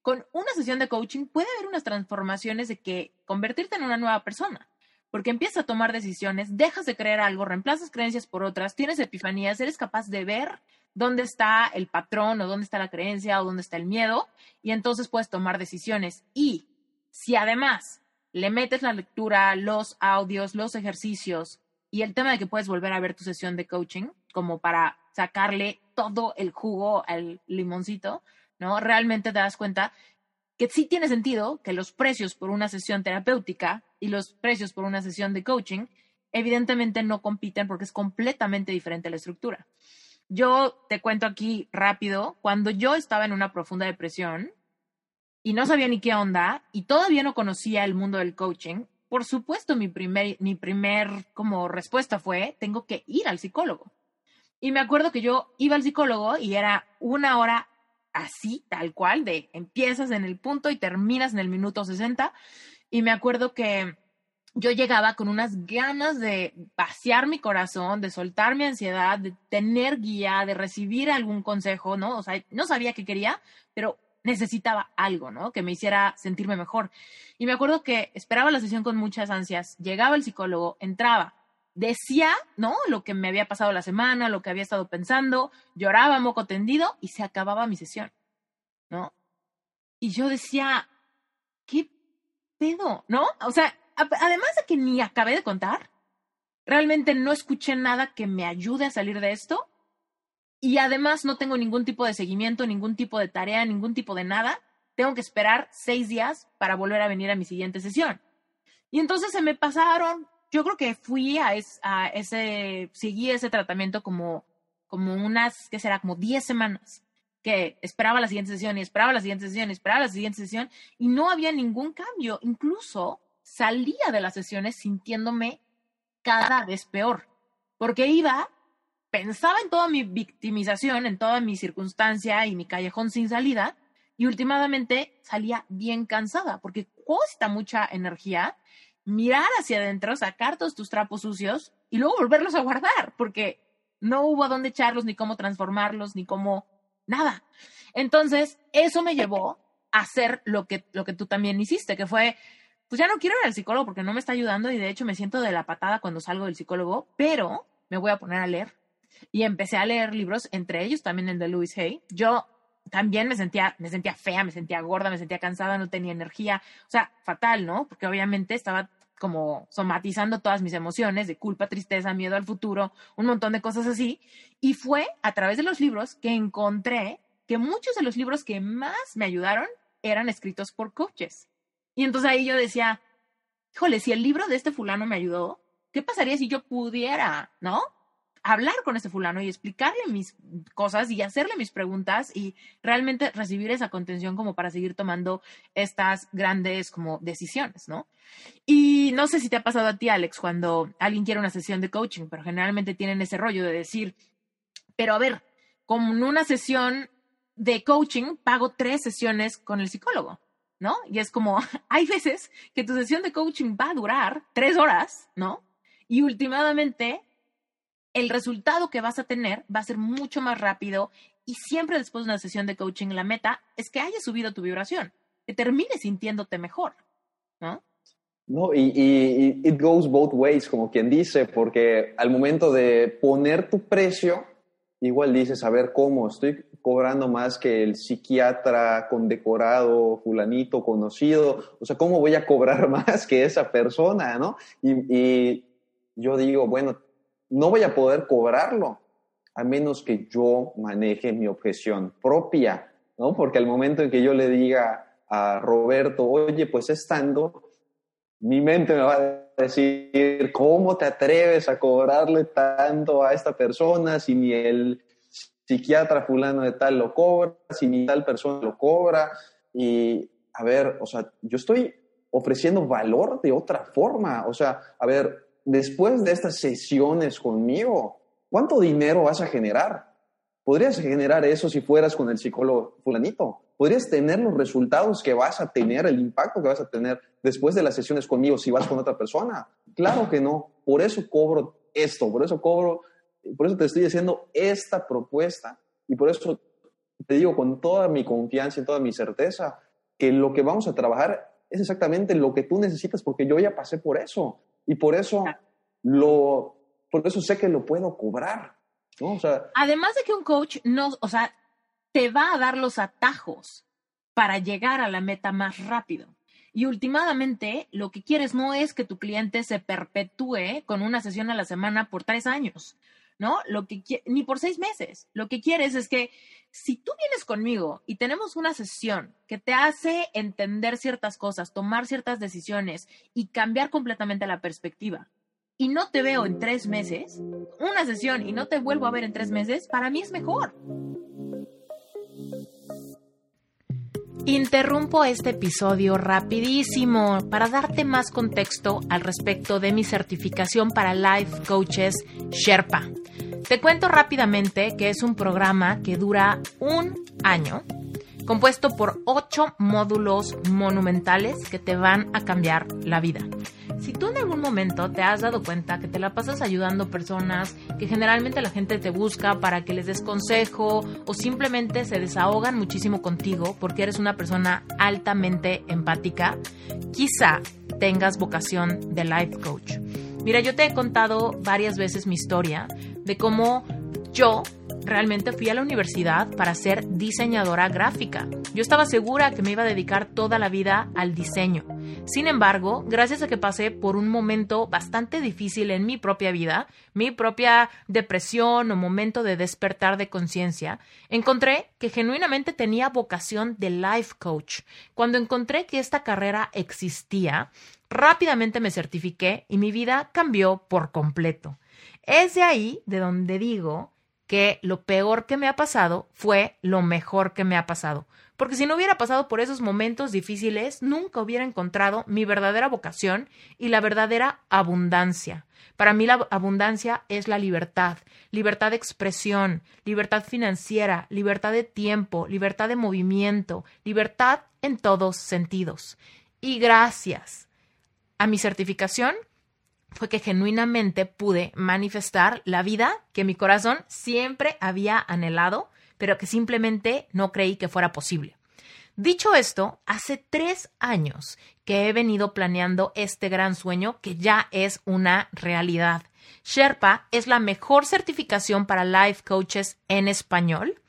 B: con una sesión de coaching puede haber unas transformaciones de que convertirte en una nueva persona. Porque empiezas a tomar decisiones, dejas de creer algo, reemplazas creencias por otras, tienes epifanías, eres capaz de ver dónde está el patrón o dónde está la creencia o dónde está el miedo y entonces puedes tomar decisiones. Y si además le metes la lectura, los audios, los ejercicios y el tema de que puedes volver a ver tu sesión de coaching como para sacarle todo el jugo al limoncito, ¿no? Realmente te das cuenta que sí tiene sentido que los precios por una sesión terapéutica y los precios por una sesión de coaching evidentemente no compiten porque es completamente diferente la estructura. Yo te cuento aquí rápido, cuando yo estaba en una profunda depresión y no sabía ni qué onda y todavía no conocía el mundo del coaching, por supuesto mi primer, mi primer como respuesta fue, tengo que ir al psicólogo. Y me acuerdo que yo iba al psicólogo y era una hora así, tal cual, de empiezas en el punto y terminas en el minuto 60. Y me acuerdo que yo llegaba con unas ganas de vaciar mi corazón, de soltar mi ansiedad, de tener guía, de recibir algún consejo, ¿no? O sea, no sabía qué quería, pero necesitaba algo, ¿no? Que me hiciera sentirme mejor. Y me acuerdo que esperaba la sesión con muchas ansias, llegaba el psicólogo, entraba, decía, ¿no? Lo que me había pasado la semana, lo que había estado pensando, lloraba moco tendido y se acababa mi sesión, ¿no? Y yo decía, ¿qué pedo? ¿No? O sea, además de que ni acabé de contar, realmente no escuché nada que me ayude a salir de esto y además no tengo ningún tipo de seguimiento, ningún tipo de tarea, ningún tipo de nada. Tengo que esperar seis días para volver a venir a mi siguiente sesión. Y entonces se me pasaron, yo creo que fui a, ese, seguí ese tratamiento como, como unas, ¿qué será? Como diez semanas que esperaba la siguiente sesión y esperaba la siguiente sesión y esperaba la siguiente sesión y no había ningún cambio. Incluso salía de las sesiones sintiéndome cada vez peor, porque iba, pensaba en toda mi victimización, en toda mi circunstancia y mi callejón sin salida, y últimamente salía bien cansada, porque cuesta mucha energía mirar hacia adentro, sacar todos tus trapos sucios y luego volverlos a guardar, porque no hubo a dónde echarlos, ni cómo transformarlos, ni cómo nada. Entonces, eso me llevó a hacer lo que, lo que tú también hiciste, que fue pues ya no quiero ir al psicólogo porque no me está ayudando y de hecho me siento de la patada cuando salgo del psicólogo, pero me voy a poner a leer. Y empecé a leer libros, entre ellos también el de Louis Hay. Yo también me sentía, me sentía fea, me sentía gorda, me sentía cansada, no tenía energía. O sea, fatal, ¿no? Porque obviamente estaba como somatizando todas mis emociones de culpa, tristeza, miedo al futuro, un montón de cosas así. Y fue a través de los libros que encontré que muchos de los libros que más me ayudaron eran escritos por coaches. Y entonces ahí yo decía, híjole, si el libro de este fulano me ayudó, ¿qué pasaría si yo pudiera, ¿no? Hablar con ese fulano y explicarle mis cosas y hacerle mis preguntas y realmente recibir esa contención como para seguir tomando estas grandes como decisiones, ¿no? Y no sé si te ha pasado a ti, Alex, cuando alguien quiere una sesión de coaching, pero generalmente tienen ese rollo de decir, pero a ver, como en una sesión de coaching pago tres sesiones con el psicólogo, ¿no? Y es como, hay veces que tu sesión de coaching va a durar tres horas, ¿no? Y últimamente el resultado que vas a tener va a ser mucho más rápido y siempre después de una sesión de coaching la meta es que hayas subido tu vibración, que termines sintiéndote mejor, ¿no?
A: No, y, it goes both ways, como quien dice, porque al momento de poner tu precio, igual dices, a ver cómo, estoy cobrando más que el psiquiatra condecorado, fulanito conocido, o sea, ¿cómo voy a cobrar más que esa persona, no? Y, y yo digo, bueno, no voy a poder cobrarlo a menos que yo maneje mi objeción propia, ¿no? Porque al momento en que yo le diga a Roberto, oye, pues estando, mi mente me va a decir, ¿cómo te atreves a cobrarle tanto a esta persona si ni el psiquiatra fulano de tal lo cobra, si ni tal persona lo cobra? Y, a ver, o sea, yo estoy ofreciendo valor de otra forma, o sea, a ver, después de estas sesiones conmigo, ¿cuánto dinero vas a generar? Podrías generar eso si fueras con el psicólogo fulanito. Podrías tener los resultados que vas a tener, el impacto que vas a tener después de las sesiones conmigo si vas con otra persona. Claro que no. Por eso cobro esto, por eso cobro, por eso te estoy diciendo esta propuesta y por eso te digo con toda mi confianza y toda mi certeza que lo que vamos a trabajar es exactamente lo que tú necesitas porque yo ya pasé por eso. Y por eso lo, por eso sé que lo puedo cobrar. ¿no? O sea,
B: Además de que un coach no, o sea, te va a dar los atajos para llegar a la meta más rápido. Y últimamente lo que quieres no es que tu cliente se perpetúe con una sesión a la semana por tres años, ¿no? Lo que ni por seis meses. Lo que quieres es que si tú vienes conmigo y tenemos una sesión que te hace entender ciertas cosas, tomar ciertas decisiones y cambiar completamente la perspectiva, y no te veo en tres meses, una sesión y no te vuelvo a ver en tres meses, para mí es mejor. Interrumpo este episodio rapidísimo para darte más contexto al respecto de mi certificación para Life Coaches Sherpa. Te cuento rápidamente que es un programa que dura un año, compuesto por ocho módulos monumentales que te van a cambiar la vida. Si tú en algún momento te has dado cuenta que te la pasas ayudando personas, que generalmente la gente te busca para que les des consejo o simplemente se desahogan muchísimo contigo porque eres una persona altamente empática, quizá tengas vocación de life coach. Mira, yo te he contado varias veces mi historia de cómo yo realmente fui a la universidad para ser diseñadora gráfica. Yo estaba segura que me iba a dedicar toda la vida al diseño. Sin embargo, gracias a que pasé por un momento bastante difícil en mi propia vida, mi propia depresión o momento de despertar de conciencia, encontré que genuinamente tenía vocación de life coach. Cuando encontré que esta carrera existía, rápidamente me certifiqué y mi vida cambió por completo. Es de ahí de donde digo que lo peor que me ha pasado fue lo mejor que me ha pasado. Porque si no hubiera pasado por esos momentos difíciles, nunca hubiera encontrado mi verdadera vocación y la verdadera abundancia. Para mí la abundancia es la libertad, libertad de expresión, libertad financiera, libertad de tiempo, libertad de movimiento, libertad en todos sentidos. Y gracias a mi certificación, fue que genuinamente pude manifestar la vida que mi corazón siempre había anhelado, pero que simplemente no creí que fuera posible. Dicho esto, hace tres años que he venido planeando este gran sueño que ya es una realidad. Sherpa es la mejor certificación para life coaches en español.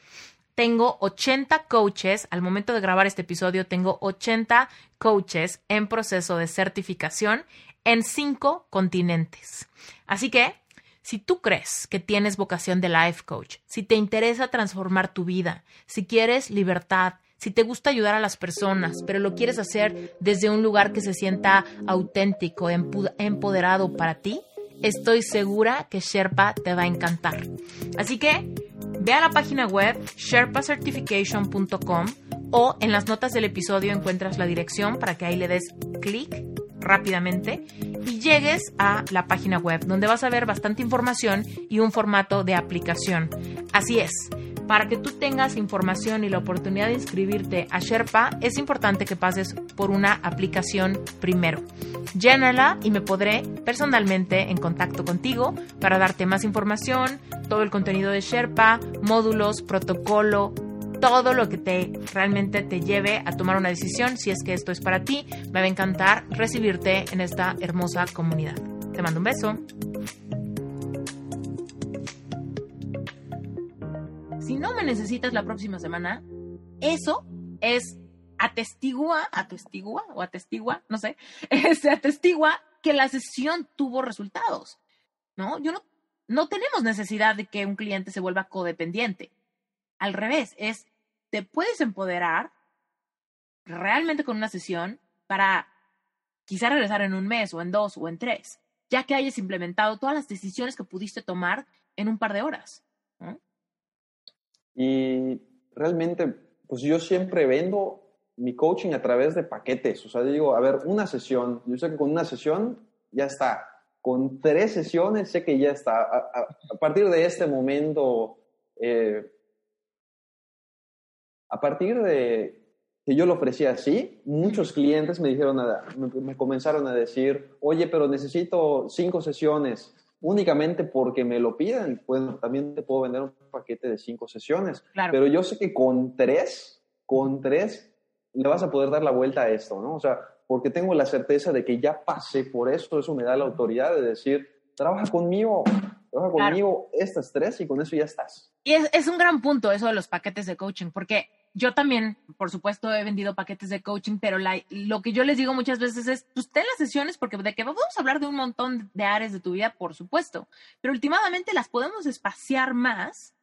B: Tengo 80 coaches, al momento de grabar este episodio tengo 80 coaches en proceso de certificación en cinco continentes. Así que, si tú crees que tienes vocación de life coach, si te interesa transformar tu vida, si quieres libertad, si te gusta ayudar a las personas, pero lo quieres hacer desde un lugar que se sienta auténtico, empoderado para ti, estoy segura que Sherpa te va a encantar. Así que ve a la página web sherpacertification.com o en las notas del episodio encuentras la dirección para que ahí le des clic rápidamente y llegues a la página web donde vas a ver bastante información y un formato de aplicación. Así es, para que tú tengas información y la oportunidad de inscribirte a Sherpa, es importante que pases por una aplicación primero. Llénala y me podré personalmente en contacto contigo para darte más información, todo el contenido de Sherpa, módulos, protocolo, todo lo que te realmente te lleve a tomar una decisión si es que esto es para ti. Me va a encantar recibirte en esta hermosa comunidad. Te mando un beso. Si no me necesitas la próxima semana, eso es atestigua, atestigua o atestigua, no sé, se atestigua que la sesión tuvo resultados. ¿No? Yo no, no tenemos necesidad de que un cliente se vuelva codependiente. Al revés, es te puedes empoderar realmente con una sesión para quizá regresar en un mes o en dos o en tres, ya que hayas implementado todas las decisiones que pudiste tomar en un par de horas.
A: Y realmente, pues yo siempre vendo mi coaching a través de paquetes. O sea, digo, a ver, una sesión, yo sé que con una sesión ya está. Con tres sesiones sé que ya está. A, partir de este momento, eh, a partir de que yo lo ofrecía así, muchos clientes me dijeron, me, comenzaron a decir, oye, pero necesito cinco sesiones únicamente porque me lo piden. Bueno, también te puedo vender un paquete de cinco sesiones. Pero yo sé que con tres, con tres, le vas a poder dar la vuelta a esto, ¿no? O sea, porque tengo la certeza de que ya pasé por esto, eso me da la autoridad de decir, trabaja conmigo, trabaja conmigo estas tres y con eso ya estás.
B: Y es, es un gran punto eso de los paquetes de coaching, porque yo también, por supuesto, he vendido paquetes de coaching, pero lo que yo les digo muchas veces es, pues ten las sesiones porque de que vamos a hablar de un montón de áreas de tu vida, por supuesto, pero últimamente las podemos espaciar más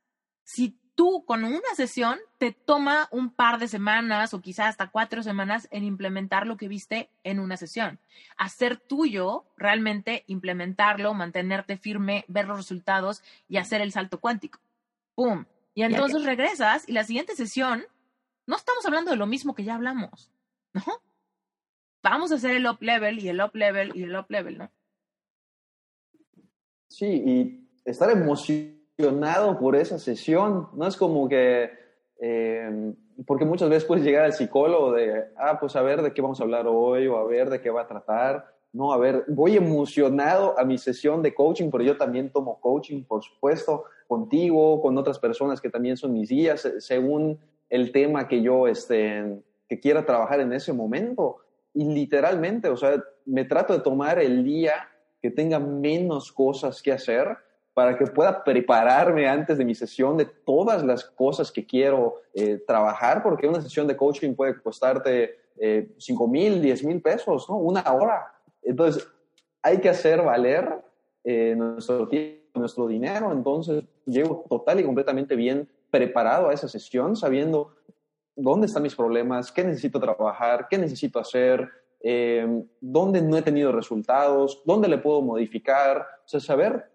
B: si tú con una sesión te toma un par de semanas o quizás hasta cuatro semanas en implementar lo que viste en una sesión. Hacer tuyo, realmente implementarlo, mantenerte firme, ver los resultados y hacer el salto cuántico. ¡Pum! Y entonces regresas y la siguiente sesión no estamos hablando de lo mismo que ya hablamos, ¿no? Vamos a hacer el up level y el up level y el up level, ¿no?
A: Sí, y estar emocionado por esa sesión, no es como que, eh, porque muchas veces puedes llegar al psicólogo de, ah, pues a ver de qué vamos a hablar hoy o a ver de qué va a tratar. No, a ver, voy emocionado a mi sesión de coaching, pero yo también tomo coaching, por supuesto, contigo, con otras personas que también son mis guías, según el tema que yo este, que quiera trabajar en ese momento. Y literalmente, o sea, me trato de tomar el día que tenga menos cosas que hacer para que pueda prepararme antes de mi sesión de todas las cosas que quiero eh, trabajar, porque una sesión de coaching puede costarte eh, 5 mil, 10 mil pesos, ¿no? Una hora. Entonces, hay que hacer valer eh, nuestro tiempo, nuestro dinero. Entonces, llego total y completamente bien preparado a esa sesión, sabiendo dónde están mis problemas, qué necesito trabajar, qué necesito hacer, eh, dónde no he tenido resultados, dónde le puedo modificar. O sea, saber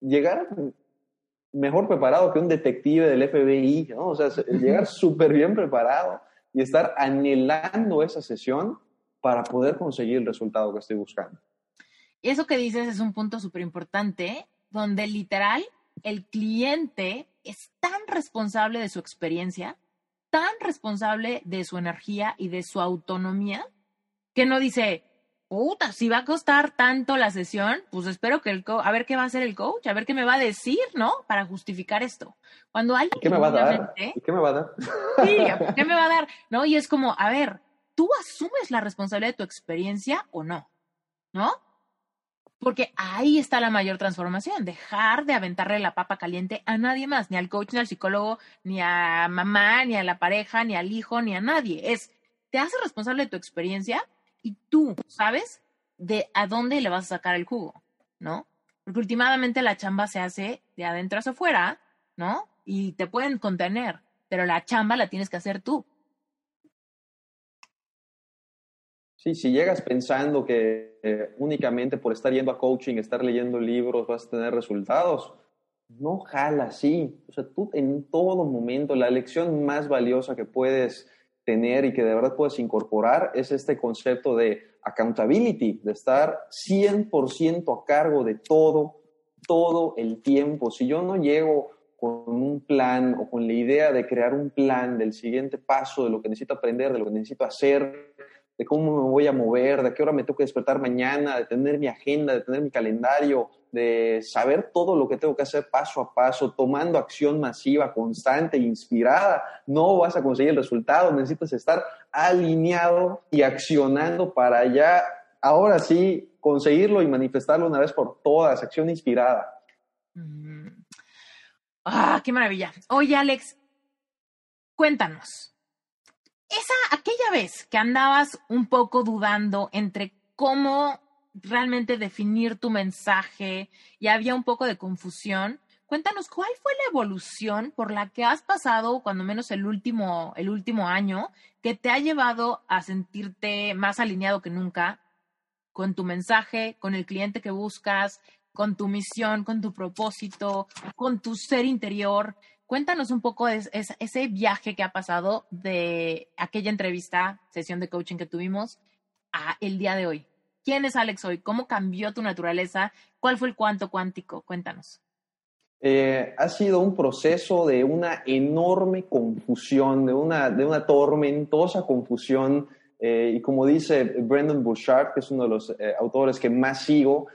A: llegar mejor preparado que un detective del FBI, ¿no? O sea, llegar súper bien preparado y estar anhelando esa sesión para poder conseguir el resultado que estoy buscando.
B: Y eso que dices es un punto súper importante, donde literal el cliente es tan responsable de su experiencia, tan responsable de su energía y de su autonomía, que no dice, puta, si va a costar tanto la sesión, pues espero que el coach, a ver qué va a hacer el coach, a ver qué me va a decir, ¿no? Para justificar esto. Cuando alguien...
A: ¿Qué me va a dar? ¿Qué me va a dar?
B: Sí, ¿qué me va a dar? ¿No? Y es como, a ver, ¿tú asumes la responsabilidad de tu experiencia o no? ¿No? Porque ahí está la mayor transformación, dejar de aventarle la papa caliente a nadie más, ni al coach, ni al psicólogo, ni a mamá, ni a la pareja, ni al hijo, ni a nadie. Es, te haces responsable de tu experiencia y tú sabes de a dónde le vas a sacar el jugo, ¿no? Porque últimamente la chamba se hace de adentro hacia afuera, ¿no? Y te pueden contener, pero la chamba la tienes que hacer tú.
A: Sí, si llegas pensando que eh, únicamente por estar yendo a coaching, estar leyendo libros, vas a tener resultados, no jala así. O sea, tú en todo momento, la lección más valiosa que puedes tener y que de verdad puedes incorporar es este concepto de accountability, de estar 100% a cargo de todo, todo el tiempo. Si yo no llego con un plan o con la idea de crear un plan del siguiente paso, de lo que necesito aprender, de lo que necesito hacer, de cómo me voy a mover, de qué hora me tengo que despertar mañana, de tener mi agenda, de tener mi calendario, de saber todo lo que tengo que hacer paso a paso, tomando acción masiva, constante, inspirada, no vas a conseguir el resultado, necesitas estar alineado y accionando para ya, ahora sí, conseguirlo y manifestarlo una vez por todas, acción inspirada.
B: Mm. Ah, qué maravilla. Oye, Alex, cuéntanos, esa, aquella vez que andabas un poco dudando entre cómo realmente definir tu mensaje y había un poco de confusión, cuéntanos cuál fue la evolución por la que has pasado, cuando menos el último, el último año, que te ha llevado a sentirte más alineado que nunca con tu mensaje, con el cliente que buscas, con tu misión, con tu propósito, con tu ser interior. Cuéntanos un poco ese viaje que ha pasado de aquella entrevista, sesión de coaching que tuvimos, a el día de hoy. ¿Quién es Alex hoy? ¿Cómo cambió tu naturaleza? ¿Cuál fue el cuanto cuántico? Cuéntanos.
A: Eh, ha sido un proceso de una enorme confusión, de una, de una tormentosa confusión. Eh, y como dice Brendan Bouchard, que es uno de los eh, autores que más sigo,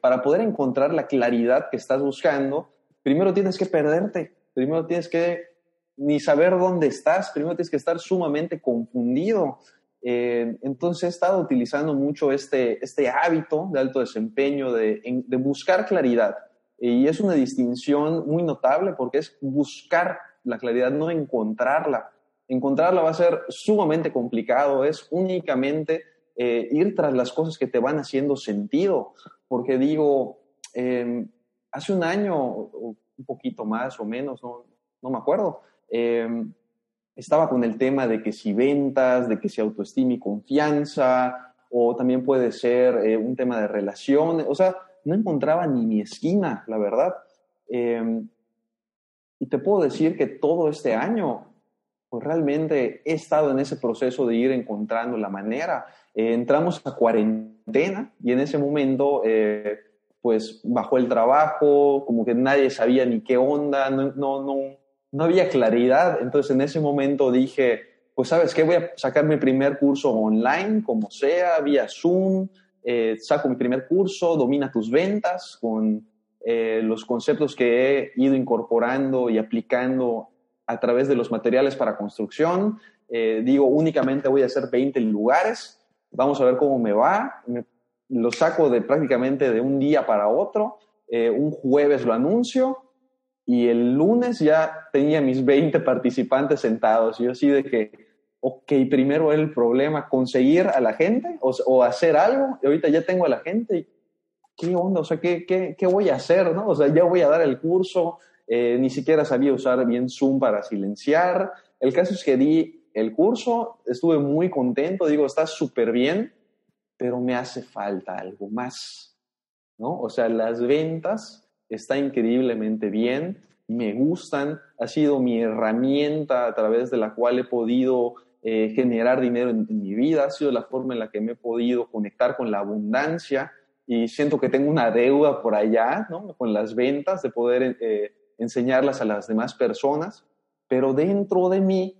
A: para poder encontrar la claridad que estás buscando, primero tienes que perderte. Primero tienes que ni saber dónde estás, primero tienes que estar sumamente confundido. Eh, entonces he estado utilizando mucho este, este hábito de alto desempeño, de, de buscar claridad. Y es una distinción muy notable porque es buscar la claridad, no encontrarla. Encontrarla va a ser sumamente complicado, es únicamente eh, ir tras las cosas que te van haciendo sentido. Porque digo, eh, hace un año, un poquito más o menos, no, no me acuerdo. Em, estaba con el tema de que si ventas, de que si autoestima y confianza, o también puede ser eh, un tema de relaciones, o sea, no encontraba ni mi esquina, la verdad. Em, y te puedo decir que todo este año, pues realmente he estado en ese proceso de ir encontrando la manera. Eh, entramos a cuarentena y en ese momento eh, pues bajó el trabajo, como que nadie sabía ni qué onda, no, no, no, no había claridad. Entonces en ese momento dije, pues sabes qué, voy a sacar mi primer curso online, como sea, vía Zoom, eh, saco mi primer curso, domina tus ventas con eh, los conceptos que he ido incorporando y aplicando a través de los materiales para construcción. Eh, digo, únicamente voy a hacer 20 lugares, vamos a ver cómo me va. Lo saco de prácticamente de un día para otro, eh, un jueves lo anuncio y el lunes ya tenía mis 20 participantes sentados. Y yo así de que, ok, primero el problema, conseguir a la gente o, hacer algo, y ahorita ya tengo a la gente, ¿qué onda? O sea, ¿qué, qué, qué voy a hacer? ¿no? O sea, ya voy a dar el curso, eh, ni siquiera sabía usar bien Zoom para silenciar. El caso es que di el curso, estuve muy contento, digo, está súper bien, pero me hace falta algo más, ¿no? O sea, las ventas están increíblemente bien, me gustan, ha sido mi herramienta a través de la cual he podido eh, generar dinero en, mi vida, ha sido la forma en la que me he podido conectar con la abundancia y siento que tengo una deuda por allá, ¿no? Con las ventas, de poder eh, enseñarlas a las demás personas, pero dentro de mí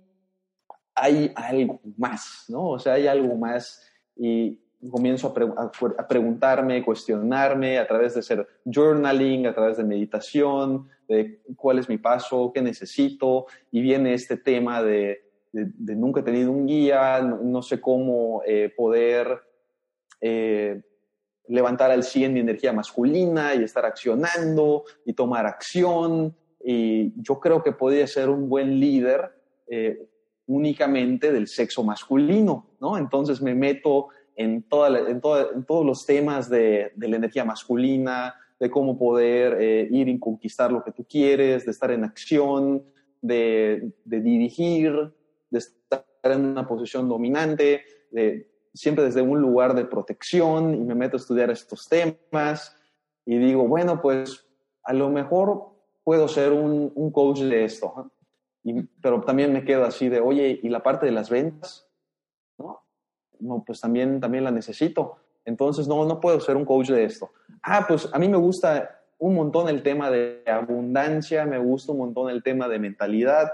A: hay algo más, ¿no? O sea, hay algo más y, comienzo a, preguntarme, cuestionarme a través de hacer journaling, a través de meditación, de cuál es mi paso, qué necesito, y viene este tema de, nunca he tenido un guía, no, sé cómo eh, poder eh, levantar al 100 mi energía masculina y estar accionando y tomar acción. Y yo creo que podría ser un buen líder eh, únicamente del sexo masculino, ¿no? Entonces me meto en, toda en, todos los temas de, la energía masculina, de cómo poder eh, ir y conquistar lo que tú quieres, de estar en acción, de, dirigir, de estar en una posición dominante, de siempre desde un lugar de protección y me meto a estudiar estos temas y digo, bueno, pues a lo mejor puedo ser un, un coach de esto, y, pero también me quedo así de, oye, ¿y la parte de las ventas? No, pues también, también la necesito. Entonces, no, no puedo ser un coach de esto. Ah, pues a mí me gusta un montón el tema de abundancia, me gusta un montón el tema de mentalidad.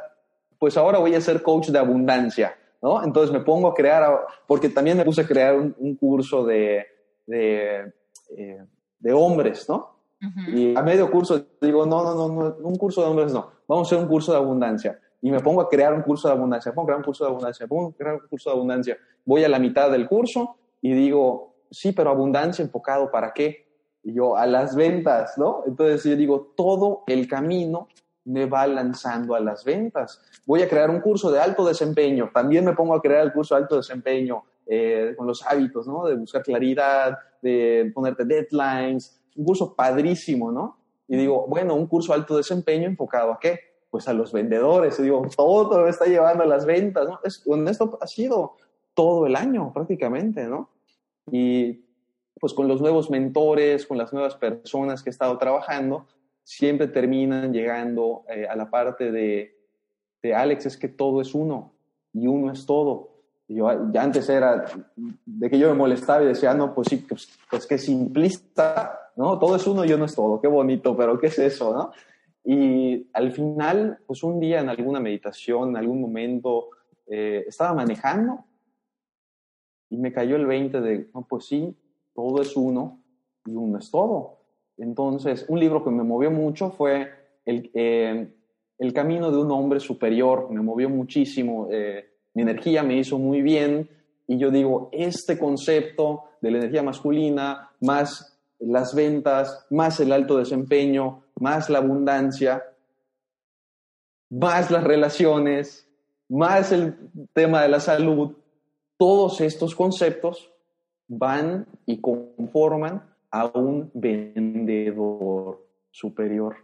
A: Pues ahora voy a ser coach de abundancia, ¿no? Entonces me pongo a crear, porque también me puse a crear un, curso de, de, eh, de, hombres, ¿no? Y a medio curso digo, no, no, no, no, un curso de hombres no, vamos a hacer un curso de abundancia. Y me pongo a crear un curso de abundancia, pongo a crear un curso de abundancia, pongo a crear un curso de abundancia. Voy a la mitad del curso y digo, sí, pero abundancia enfocado para qué? Y yo, a las ventas, ¿no? Entonces yo digo, todo el camino me va lanzando a las ventas. Voy a crear un curso de alto desempeño. También me pongo a crear el curso de alto desempeño eh, con los hábitos, ¿no? De buscar claridad, de ponerte deadlines. Un curso padrísimo, ¿no? Y digo, bueno, un curso de alto desempeño enfocado a qué? Pues a los vendedores. Digo, todo está llevando a las ventas, ¿no? Es, esto ha sido todo el año prácticamente, ¿no? Y pues con los nuevos mentores, con las nuevas personas que he estado trabajando, siempre terminan llegando eh, a la parte de, de, Alex, es que todo es uno y uno es todo. yo ya antes era de que yo me molestaba y decía, no, pues sí, pues, pues qué simplista, ¿no? Todo es uno y uno es todo, qué bonito, pero ¿qué es eso, no? Y al final, pues un día en alguna meditación, en algún momento, eh, estaba manejando y me cayó el 20 de, no, pues sí, todo es uno y uno es todo. Entonces, un libro que me movió mucho fue El, eh, el Camino de un Hombre Superior, me movió muchísimo, eh, mi energía me hizo muy bien y yo digo, este concepto de la energía masculina, más las ventas, más el alto desempeño, más la abundancia, más las relaciones, más el tema de la salud, todos estos conceptos van y conforman a un vendedor superior,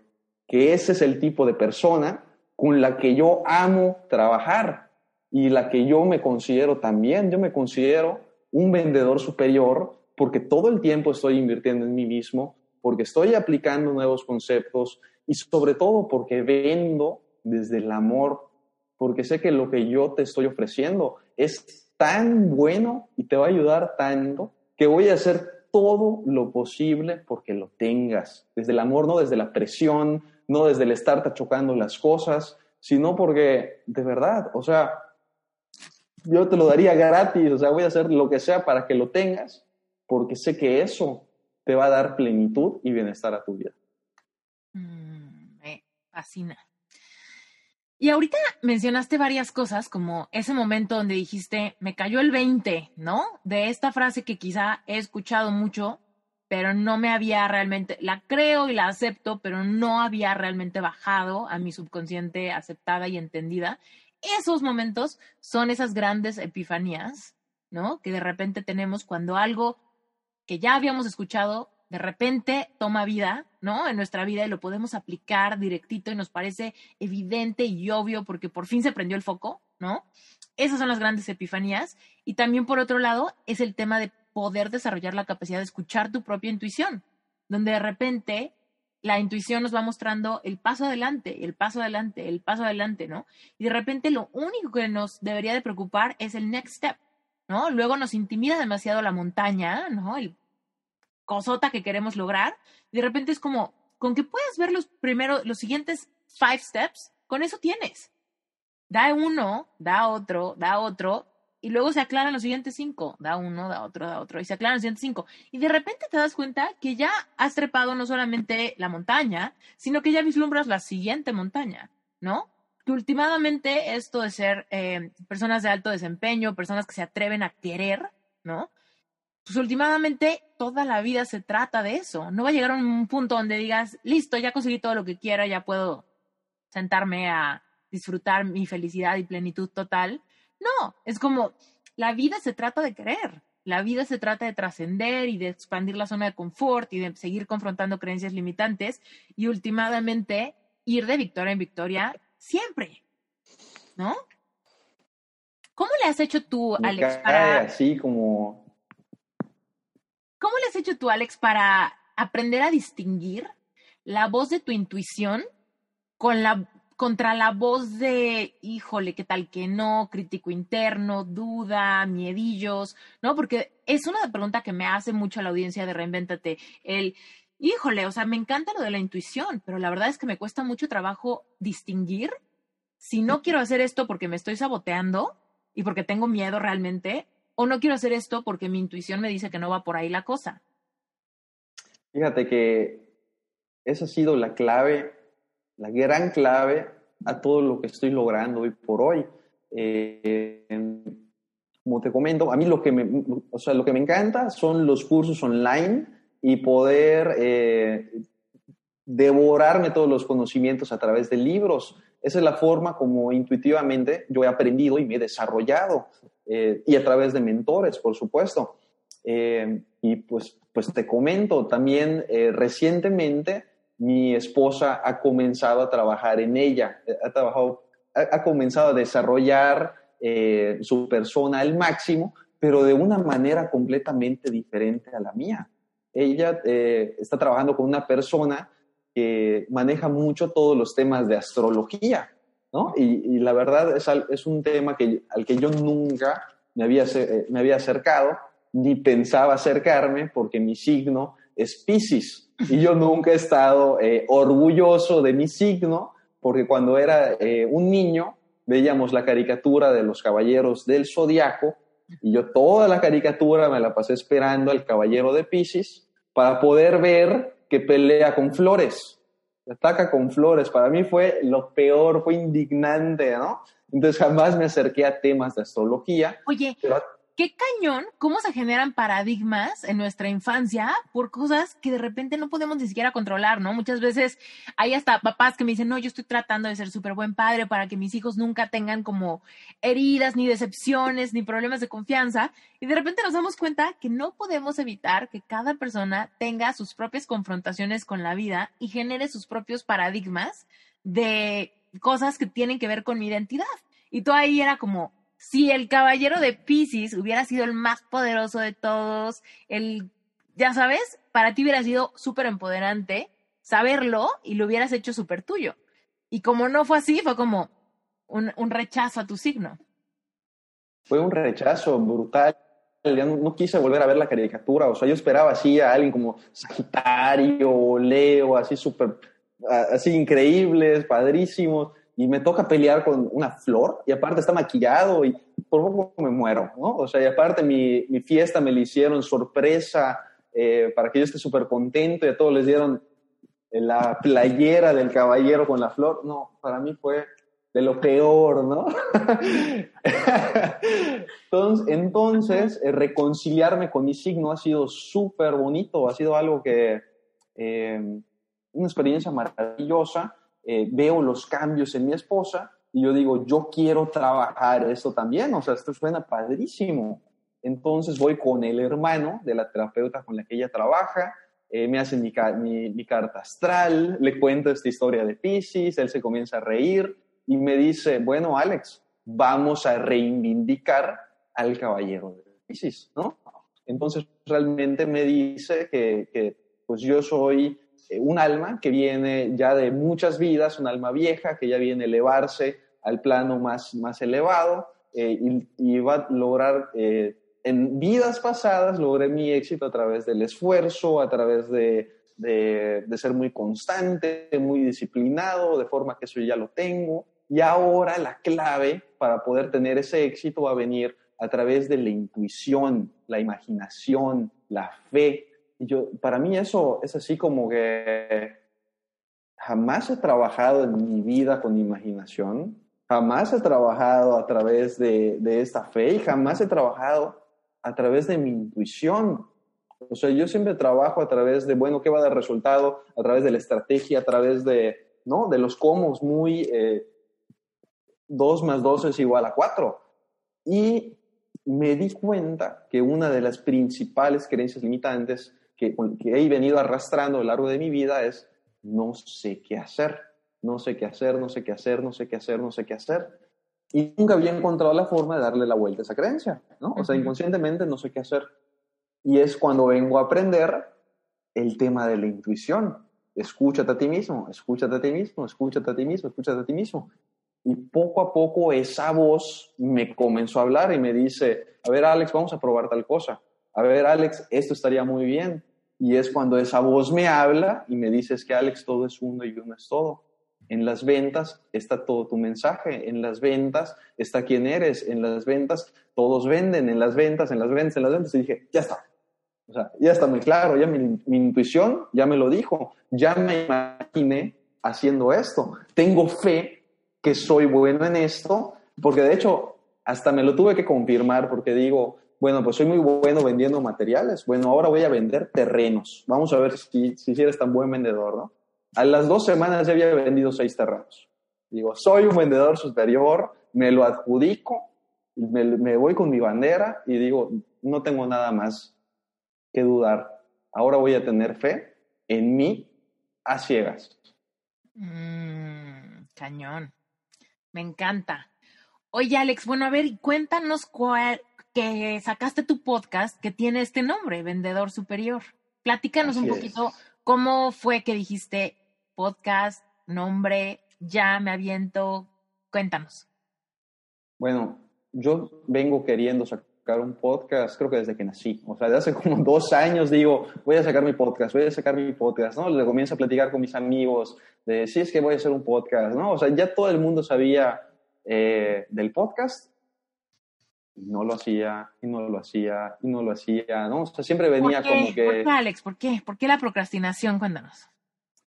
A: que ese es el tipo de persona con la que yo amo trabajar y la que yo me considero también, yo me considero un vendedor superior porque todo el tiempo estoy invirtiendo en mí mismo, porque estoy aplicando nuevos conceptos y sobre todo porque vendo desde el amor, porque sé que lo que yo te estoy ofreciendo es tan bueno y te va a ayudar tanto que voy a hacer todo lo posible porque lo tengas. Desde el amor, no desde la presión, no desde el estarte chocando las cosas, sino porque de verdad, o sea, yo te lo daría gratis, o sea, voy a hacer lo que sea para que lo tengas, porque sé que eso te va a dar plenitud y bienestar a tu vida.
B: Mm, me fascina. Y ahorita mencionaste varias cosas, como ese momento donde dijiste, me cayó el 20, ¿no? De esta frase que quizá he escuchado mucho, pero no me había realmente, la creo y la acepto, pero no había realmente bajado a mi subconsciente aceptada y entendida. Esos momentos son esas grandes epifanías, ¿no? Que de repente tenemos cuando algo que ya habíamos escuchado de repente toma vida, ¿no? En nuestra vida y lo podemos aplicar directito y nos parece evidente y obvio porque por fin se prendió el foco, ¿no? Esas son las grandes epifanías. Y también por otro lado es el tema de poder desarrollar la capacidad de escuchar tu propia intuición, donde de repente la intuición nos va mostrando el paso adelante, el paso adelante, el paso adelante, ¿no? Y de repente lo único que nos debería de preocupar es el next step, ¿no? Luego nos intimida demasiado la montaña, ¿no? El cosota que queremos lograr, de repente es como, con que puedas ver los primeros, los siguientes five steps, con eso tienes. Da uno, da otro, da otro, y luego se aclaran los siguientes cinco. Da uno, da otro, da otro, y se aclaran los siguientes cinco. Y de repente te das cuenta que ya has trepado no solamente la montaña, sino que ya vislumbras la siguiente montaña, ¿no? Que últimamente esto de ser eh, personas de alto desempeño, personas que se atreven a querer, ¿no? Pues últimamente toda la vida se trata de eso. No va a llegar a un punto donde digas, listo, ya conseguí todo lo que quiero, ya puedo sentarme a disfrutar mi felicidad y plenitud total. No, es como, la vida se trata de querer. La vida se trata de trascender y de expandir la zona de confort y de seguir confrontando creencias limitantes y últimamente ir de victoria en victoria siempre. ¿No? ¿Cómo le has hecho tú,
A: Me
B: Alex,
A: cae
B: para...
A: así como...
B: ¿Cómo le has hecho tú, Alex, para aprender a distinguir la voz de tu intuición con la, contra la voz de, híjole, qué tal que no, crítico interno, duda, miedillos, ¿no? Porque es una pregunta que me hace mucho la audiencia de Reinvéntate, el, híjole, o sea, me encanta lo de la intuición, pero la verdad es que me cuesta mucho trabajo distinguir si no quiero hacer esto porque me estoy saboteando y porque tengo miedo realmente, o no quiero hacer esto porque mi intuición me dice que no va por ahí la cosa.
A: Fíjate que esa ha sido la clave, la gran clave a todo lo que estoy logrando hoy por hoy. Eh, como te comento, a mí lo que me, o sea, lo que me encanta son los cursos online y poder eh, devorarme todos los conocimientos a través de libros. Esa es la forma como intuitivamente yo he aprendido y me he desarrollado. Eh, y a través de mentores, por supuesto. Eh, y pues, pues te comento, también eh, recientemente mi esposa ha comenzado a trabajar en ella, ha, trabajado, ha, ha comenzado a desarrollar su persona al máximo, pero de una manera completamente diferente a la mía. Ella está trabajando con una persona que maneja mucho todos los temas de astrología, y la verdad es, es, un tema que, al que yo nunca me había, eh, me había acercado, ni pensaba acercarme, porque mi signo es Pisces. Y yo nunca he estado eh, orgulloso de mi signo, porque cuando era eh, un niño veíamos la caricatura de los caballeros del zodiaco, y yo toda la caricatura me la pasé esperando al caballero de Pisces para poder ver que pelea con flores ataca con flores. Para mí fue lo peor, fue indignante, ¿no? Entonces jamás me acerqué a temas de astrología.
B: Oye, pero... qué cañón, cómo se generan paradigmas en nuestra infancia por cosas que de repente no podemos ni siquiera controlar, ¿no? Muchas veces hay hasta papás que me dicen, no, yo estoy tratando de ser súper buen padre para que mis hijos nunca tengan como heridas, ni decepciones, ni problemas de confianza. Y de repente nos damos cuenta que no podemos evitar que cada persona tenga sus propias confrontaciones con la vida y genere sus propios paradigmas de cosas que tienen que ver con mi identidad. Y todo ahí era como, si el caballero de Pisces hubiera sido el más poderoso de todos, el, ya sabes, para ti hubiera sido súper empoderante saberlo y lo hubieras hecho súper tuyo. Y como no fue así, fue como un, un, rechazo a tu signo.
A: Fue un rechazo brutal. No, no, quise volver a ver la caricatura. O sea, yo esperaba así a alguien como Sagitario Leo, así súper, así increíbles, padrísimos y me toca pelear con una flor y aparte está maquillado y por poco me muero, ¿no? O sea, y aparte mi, mi fiesta me la hicieron sorpresa eh, para que yo esté súper contento y a todos les dieron la playera del caballero con la flor. No, para mí fue de lo peor, ¿no? entonces, entonces eh, reconciliarme con mi signo ha sido súper bonito, ha sido algo que, eh, una experiencia maravillosa eh, veo los cambios en mi esposa y yo digo, yo quiero trabajar esto también, o sea, esto suena padrísimo. Entonces voy con el hermano de la terapeuta con la que ella trabaja, eh, me hace mi, mi, mi, carta astral, le cuento esta historia de Pisces, él se comienza a reír y me dice, bueno, Alex, vamos a reivindicar al caballero de Pisces, ¿no? Entonces realmente me dice que, que pues yo soy un alma que viene ya de muchas vidas, un alma vieja que ya viene a elevarse al plano más, más elevado eh, y, y, va a lograr, eh, en vidas pasadas logré mi éxito a través del esfuerzo, a través de, de, de, ser muy constante, muy disciplinado, de forma que eso ya lo tengo. Y ahora la clave para poder tener ese éxito va a venir a través de la intuición, la imaginación, la fe, y yo, para mí eso es así como que jamás he trabajado en mi vida con imaginación, jamás he trabajado a través de, de esta fe y jamás he trabajado a través de mi intuición. O sea, yo siempre trabajo a través de, bueno, ¿qué va a dar resultado? A través de la estrategia, a través de, ¿no? De los comos muy, eh, 2 más 2 es igual a 4. Y me di cuenta que una de las principales creencias limitantes que, que he venido arrastrando a lo largo de mi vida es no sé qué hacer, no sé qué hacer, no sé qué hacer, no sé qué hacer, no sé qué hacer. Y nunca había encontrado la forma de darle la vuelta a esa creencia, ¿no? O sea, inconscientemente no sé qué hacer. Y es cuando vengo a aprender el tema de la intuición. Escúchate a ti mismo, escúchate a ti mismo, escúchate a ti mismo, escúchate a ti mismo. Y poco a poco esa voz me comenzó a hablar y me dice, a ver Alex, vamos a probar tal cosa. A ver Alex, esto estaría muy bien. Y es cuando esa voz me habla y me dice, es que Alex, todo es uno y uno es todo. En las ventas está todo tu mensaje, en las ventas está quién eres, en las ventas todos venden, en las ventas, en las ventas, en las ventas. Y dije, ya está. O sea, ya está muy claro, ya mi, mi intuición ya me lo dijo, ya me imaginé haciendo esto. Tengo fe que soy bueno en esto, porque de hecho hasta me lo tuve que confirmar porque digo, bueno, pues soy muy bueno vendiendo materiales, bueno, ahora voy a vender terrenos. Vamos a ver si, si eres tan buen vendedor, ¿no? A las dos semanas ya había vendido seis terrenos. Digo, soy un vendedor superior, me lo adjudico, me, me voy con mi bandera y digo, no tengo nada más que dudar. Ahora voy a tener fe en mí a ciegas.
B: Mm, cañón. Me encanta. Oye, Alex, bueno, a ver, cuéntanos cuál, que sacaste tu podcast que tiene este nombre, Vendedor Superior. Platícanos un poquito cómo fue que dijiste podcast, nombre, ya me aviento. Cuéntanos.
A: Bueno, yo vengo queriendo sacar un podcast, creo que desde que nací. O sea, desde hace como dos años digo, voy a sacar mi podcast, voy a sacar mi podcast, ¿no? Le comienzo a platicar con mis amigos de, sí, es que voy a hacer un podcast, ¿no? O sea, ya todo el mundo sabía eh, del podcast no lo hacía, y no lo hacía, y no lo hacía, ¿no? O sea, siempre venía como que...
B: ¿Por qué, Alex? ¿Por qué? ¿Por qué la procrastinación? Cuéntanos.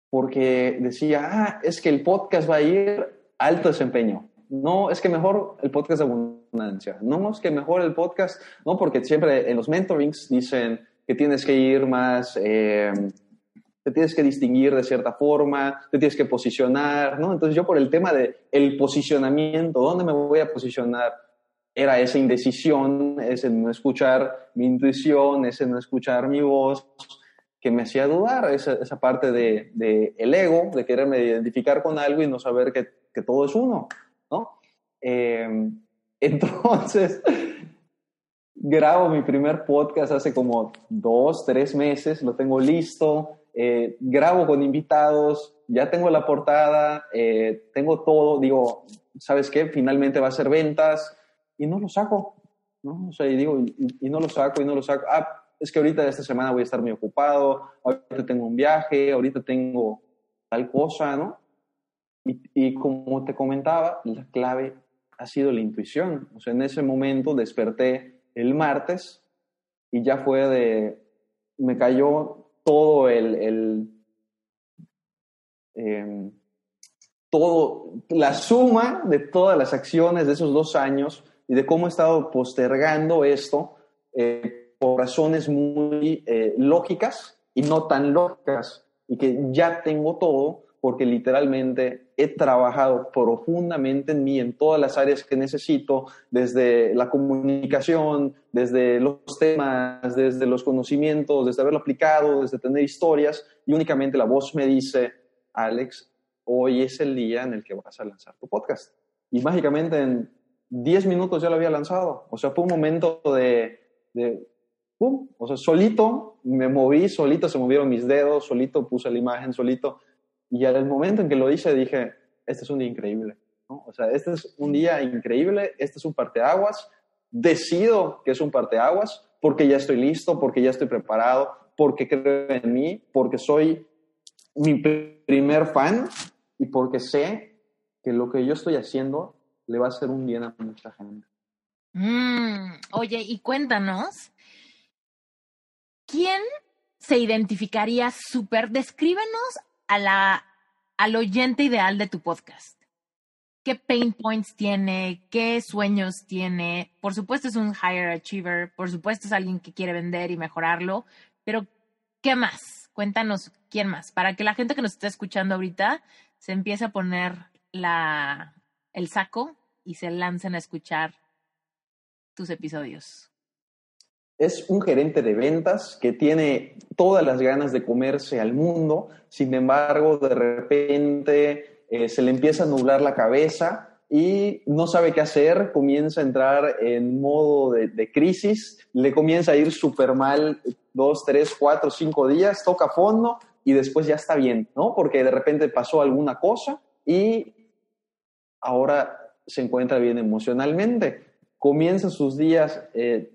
A: Porque decía, ah, es que el podcast va a ir alto desempeño. No, es que mejor el podcast de abundancia. No, es que mejor el podcast, no, porque siempre en los mentorings dicen que tienes que ir más... Eh, te tienes que distinguir de cierta forma, te tienes que posicionar, ¿no? Entonces yo por el tema de el posicionamiento, ¿dónde me voy a posicionar? Era esa indecisión, ese no escuchar mi intuición, ese no escuchar mi voz, que me hacía dudar, esa, esa parte de, de, el ego, de quererme identificar con algo y no saber que, que todo es uno, ¿no? Eh, entonces, grabo mi primer podcast hace como dos, tres meses, lo tengo listo, eh, grabo con invitados, ya tengo la portada, eh, tengo todo, digo, ¿sabes qué? Finalmente va a ser ventas y no lo saco, ¿no? O sea, y digo, y, no lo saco, y no lo saco. Ah, es que ahorita esta semana voy a estar muy ocupado, ahorita tengo un viaje, ahorita tengo tal cosa, ¿no? Y, y como te comentaba, la clave ha sido la intuición. O sea, en ese momento desperté el martes y ya fue de, me cayó todo el, el eh, todo, la suma de todas las acciones de esos dos años y de cómo he estado postergando esto eh, por razones muy eh, lógicas y no tan lógicas y que ya tengo todo porque literalmente he trabajado profundamente en mí, en todas las áreas que necesito, desde la comunicación, desde los temas, desde los conocimientos, desde haberlo aplicado, desde tener historias, y únicamente la voz me dice, Alex, hoy es el día en el que vas a lanzar tu podcast. Y mágicamente en 10 minutos ya lo había lanzado. O sea, fue un momento de, de ¡pum! O sea, solito me moví, solito se movieron mis dedos, solito puse la imagen, solito y al momento en que lo hice dije, este es un día increíble. ¿no? O sea, este es un día increíble, este es un parteaguas. Decido que es un parteaguas porque ya estoy listo, porque ya estoy preparado, porque creo en mí, porque soy mi primer fan y porque sé que lo que yo estoy haciendo le va a hacer un bien a mucha gente.
B: Mm, oye, y cuéntanos, ¿quién se identificaría súper? Descríbenos a la, al oyente ideal de tu podcast? ¿Qué pain points tiene? ¿Qué sueños tiene? Por supuesto es un higher achiever, por supuesto es alguien que quiere vender y mejorarlo, pero ¿qué más? Cuéntanos quién más, para que la gente que nos está escuchando ahorita se empiece a poner la, el saco y se lancen a escuchar tus episodios
A: es un gerente de ventas que tiene todas las ganas de comerse al mundo, sin embargo, de repente eh, se le empieza a nublar la cabeza y no sabe qué hacer, comienza a entrar en modo de, crisis, le comienza a ir súper mal dos, tres, cuatro, cinco días, toca fondo y después ya está bien, ¿no? Porque de repente pasó alguna cosa y ahora se encuentra bien emocionalmente. Comienza sus días eh,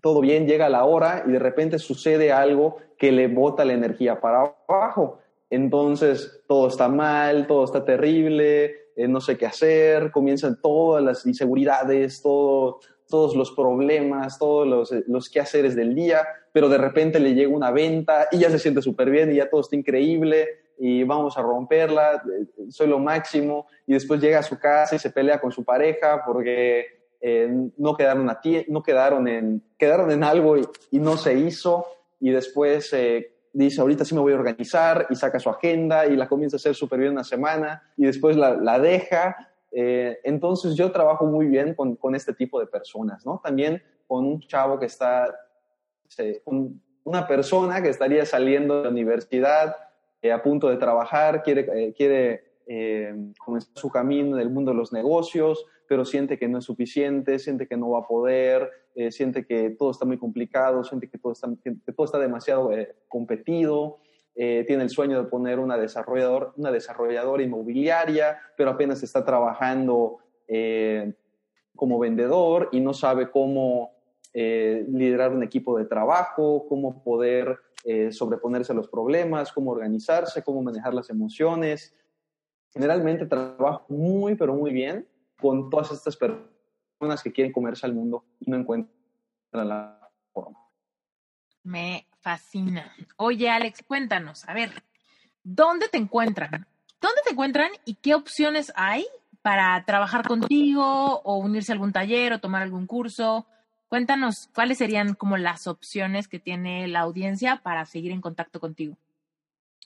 A: todo bien, llega la hora y de repente sucede algo que le bota la energía para abajo. Entonces todo está mal, todo está terrible, eh, no sé qué hacer, comienzan todas las inseguridades, todo, todos los problemas, todos los, eh, los quehaceres del día, pero de repente le llega una venta y ya se siente súper bien y ya todo está increíble y vamos a romperla, soy lo máximo, y después llega a su casa y se pelea con su pareja porque eh, no quedaron, a no quedaron, en, quedaron en algo y, no se hizo, y después eh, dice, ahorita sí me voy a organizar, y saca su agenda y la comienza a hacer súper bien una semana, y después la, la deja. Eh, entonces yo trabajo muy bien con, con, este tipo de personas, ¿no? También con un chavo que está, con una persona que estaría saliendo de la universidad, a punto de trabajar, quiere, quiere comenzar su camino en el mundo de los negocios, pero siente que no es suficiente, siente que no va a poder, eh, siente que todo está muy complicado, siente que todo está, todo está demasiado eh, competido, eh, tiene el sueño de poner una, desarrollador, una desarrolladora inmobiliaria, pero apenas está trabajando como vendedor y no sabe cómo liderar un equipo de trabajo, cómo poder sobreponerse a los problemas, cómo organizarse, cómo manejar las emociones. Generalmente trabajo muy, pero muy bien con todas estas personas que quieren comerse al mundo y no encuentran la forma.
B: Me fascina. Oye, Alex, cuéntanos, a ver, ¿dónde te encuentran? ¿Dónde te encuentran y qué opciones hay para trabajar contigo o unirse a algún taller o tomar algún curso? Cuéntanos cuáles serían como las opciones que tiene la audiencia para seguir en contacto contigo.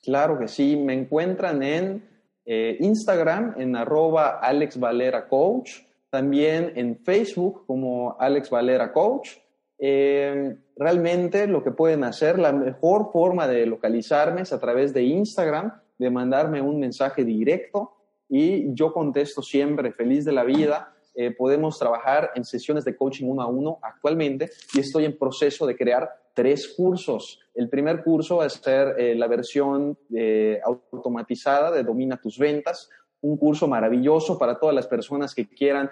A: Claro que sí, me encuentran en eh, Instagram en arroba Alex Valera Coach, también en Facebook como Alex Valera Coach. Eh, realmente lo que pueden hacer, la mejor forma de localizarme es a través de Instagram, de mandarme un mensaje directo y yo contesto siempre feliz de la vida. Eh, podemos trabajar en sesiones de coaching uno a uno actualmente y estoy en proceso de crear tres cursos. El primer curso va a ser eh, la versión eh, automatizada de Domina tus ventas, un curso maravilloso para todas las personas que quieran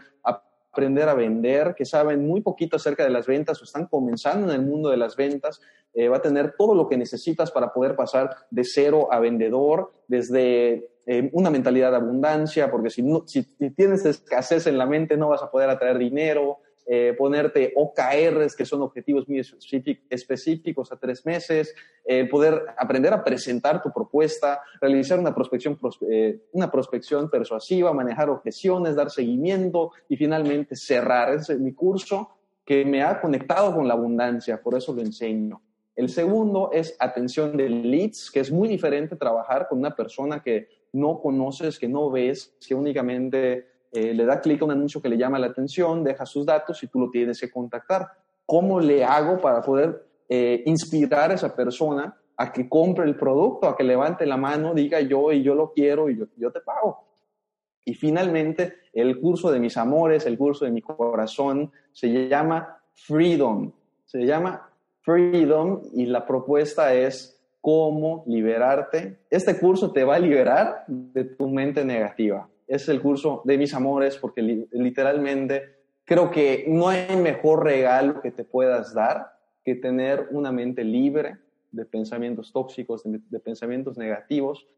A: aprender a vender, que saben muy poquito acerca de las ventas o están comenzando en el mundo de las ventas. Eh, va a tener todo lo que necesitas para poder pasar de cero a vendedor, desde una mentalidad de abundancia, porque si, no, si tienes escasez en la mente no vas a poder atraer dinero, eh, ponerte OKRs, que son objetivos muy específicos a tres meses, eh, poder aprender a presentar tu propuesta, realizar una prospección, eh, una prospección persuasiva, manejar objeciones, dar seguimiento y finalmente cerrar. Es mi curso que me ha conectado con la abundancia, por eso lo enseño. El segundo es atención de leads, que es muy diferente trabajar con una persona que no conoces, que no ves, que únicamente eh, le da clic a un anuncio que le llama la atención, deja sus datos y tú lo tienes que contactar. ¿Cómo le hago para poder eh, inspirar a esa persona a que compre el producto, a que levante la mano, diga yo y yo lo quiero y yo, yo te pago? Y finalmente, el curso de mis amores, el curso de mi corazón, se llama Freedom. Se llama Freedom y la propuesta es cómo liberarte. Este curso te va a liberar de tu mente negativa es el curso de mis amores porque literalmente creo que no hay mejor regalo que te puedas dar que tener una mente libre de pensamientos tóxicos, de, pensamientos negativos,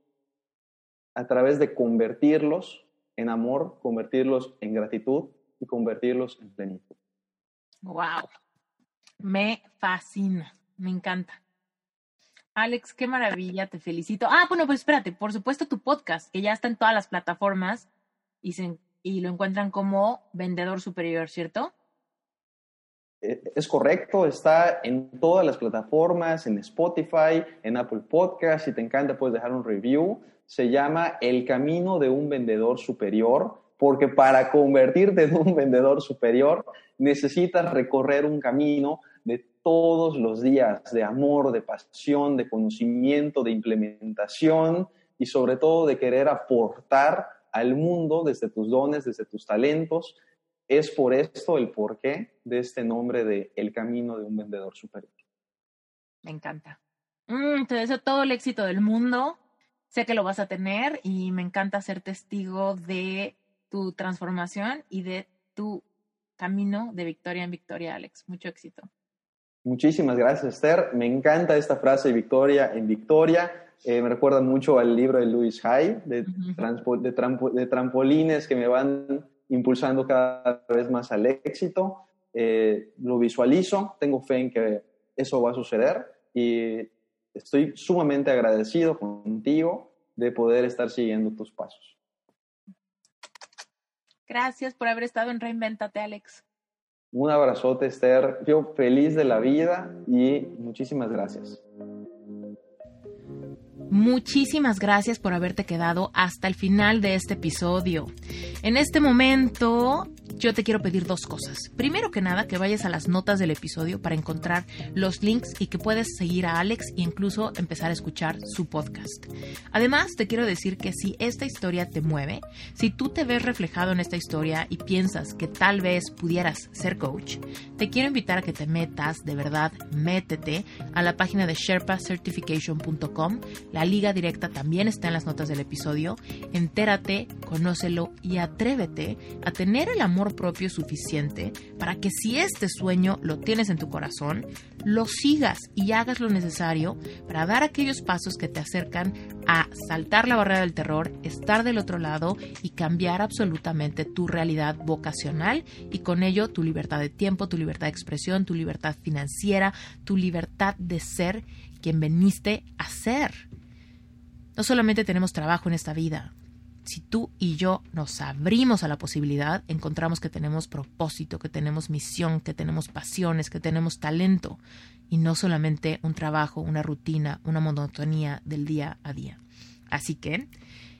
A: a través de convertirlos en amor, convertirlos en gratitud y convertirlos en plenitud.
B: ¡Wow! Me fascina, me encanta. Alex, qué maravilla, te felicito. Ah, bueno, pues espérate, por supuesto tu podcast, que ya está en todas las plataformas y, lo encuentran como vendedor superior, ¿cierto?
A: Eh, es correcto, está en todas las plataformas, en Spotify, en Apple Podcast, si te encanta puedes dejar un review. Se llama El Camino de un Vendedor Superior, porque para convertirte en un vendedor superior necesitas recorrer un camino de todos los días de amor, de pasión, de conocimiento, de implementación y sobre todo de querer aportar al mundo desde tus dones, desde tus talentos. Es por esto el porqué de este nombre de El Camino de un Vendedor Superior.
B: Me encanta. Mm, te deseo todo el éxito del mundo. Sé que lo vas a tener y me encanta ser testigo de tu transformación y de tu camino de victoria en victoria, Alex. Mucho éxito.
A: Muchísimas gracias, Esther. Me encanta esta frase victoria en victoria. Eh, me recuerda mucho al libro de Louis Hay, de, de, trampolines que me van impulsando cada vez más al éxito. Eh, lo visualizo, tengo fe en que eso va a suceder y estoy sumamente agradecido contigo de poder estar siguiendo tus pasos.
B: Gracias por haber estado en Reinventate, Alex.
A: Un abrazote, Esther. Yo feliz de la vida y muchísimas gracias.
B: Muchísimas gracias por haberte quedado hasta el final de este episodio. En este momento yo te quiero pedir dos cosas. Primero que nada, que vayas a las notas del episodio para encontrar los links y que puedes seguir a Alex e incluso empezar a escuchar su podcast. Además, te quiero decir que si esta historia te mueve, si tú te ves reflejado en esta historia y piensas que tal vez pudieras ser coach, te quiero invitar a que te metas, de verdad, métete a la página de sherpacertification.com. La liga directa también está en las notas del episodio. Entérate, conócelo y atrévete a tener el amor propio suficiente para que si este sueño lo tienes en tu corazón, lo sigas y hagas lo necesario para dar aquellos pasos que te acercan a saltar la barrera del terror, estar del otro lado y cambiar absolutamente tu realidad vocacional y con ello tu libertad de tiempo, tu libertad de expresión, tu libertad financiera, tu libertad de ser quien veniste a ser. No solamente tenemos trabajo en esta vida, si tú y yo nos abrimos a la posibilidad, encontramos que tenemos propósito, que tenemos misión, que tenemos pasiones, que tenemos talento y no solamente un trabajo, una rutina, una monotonía del día a día. Así que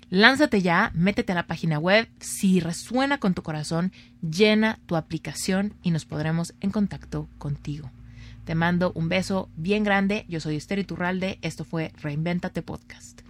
B: lánzate ya, métete a la página web, si resuena con tu corazón, llena tu aplicación y nos podremos en contacto contigo. Te mando un beso bien grande, yo soy Esther Iturralde, esto fue Reinventate Podcast.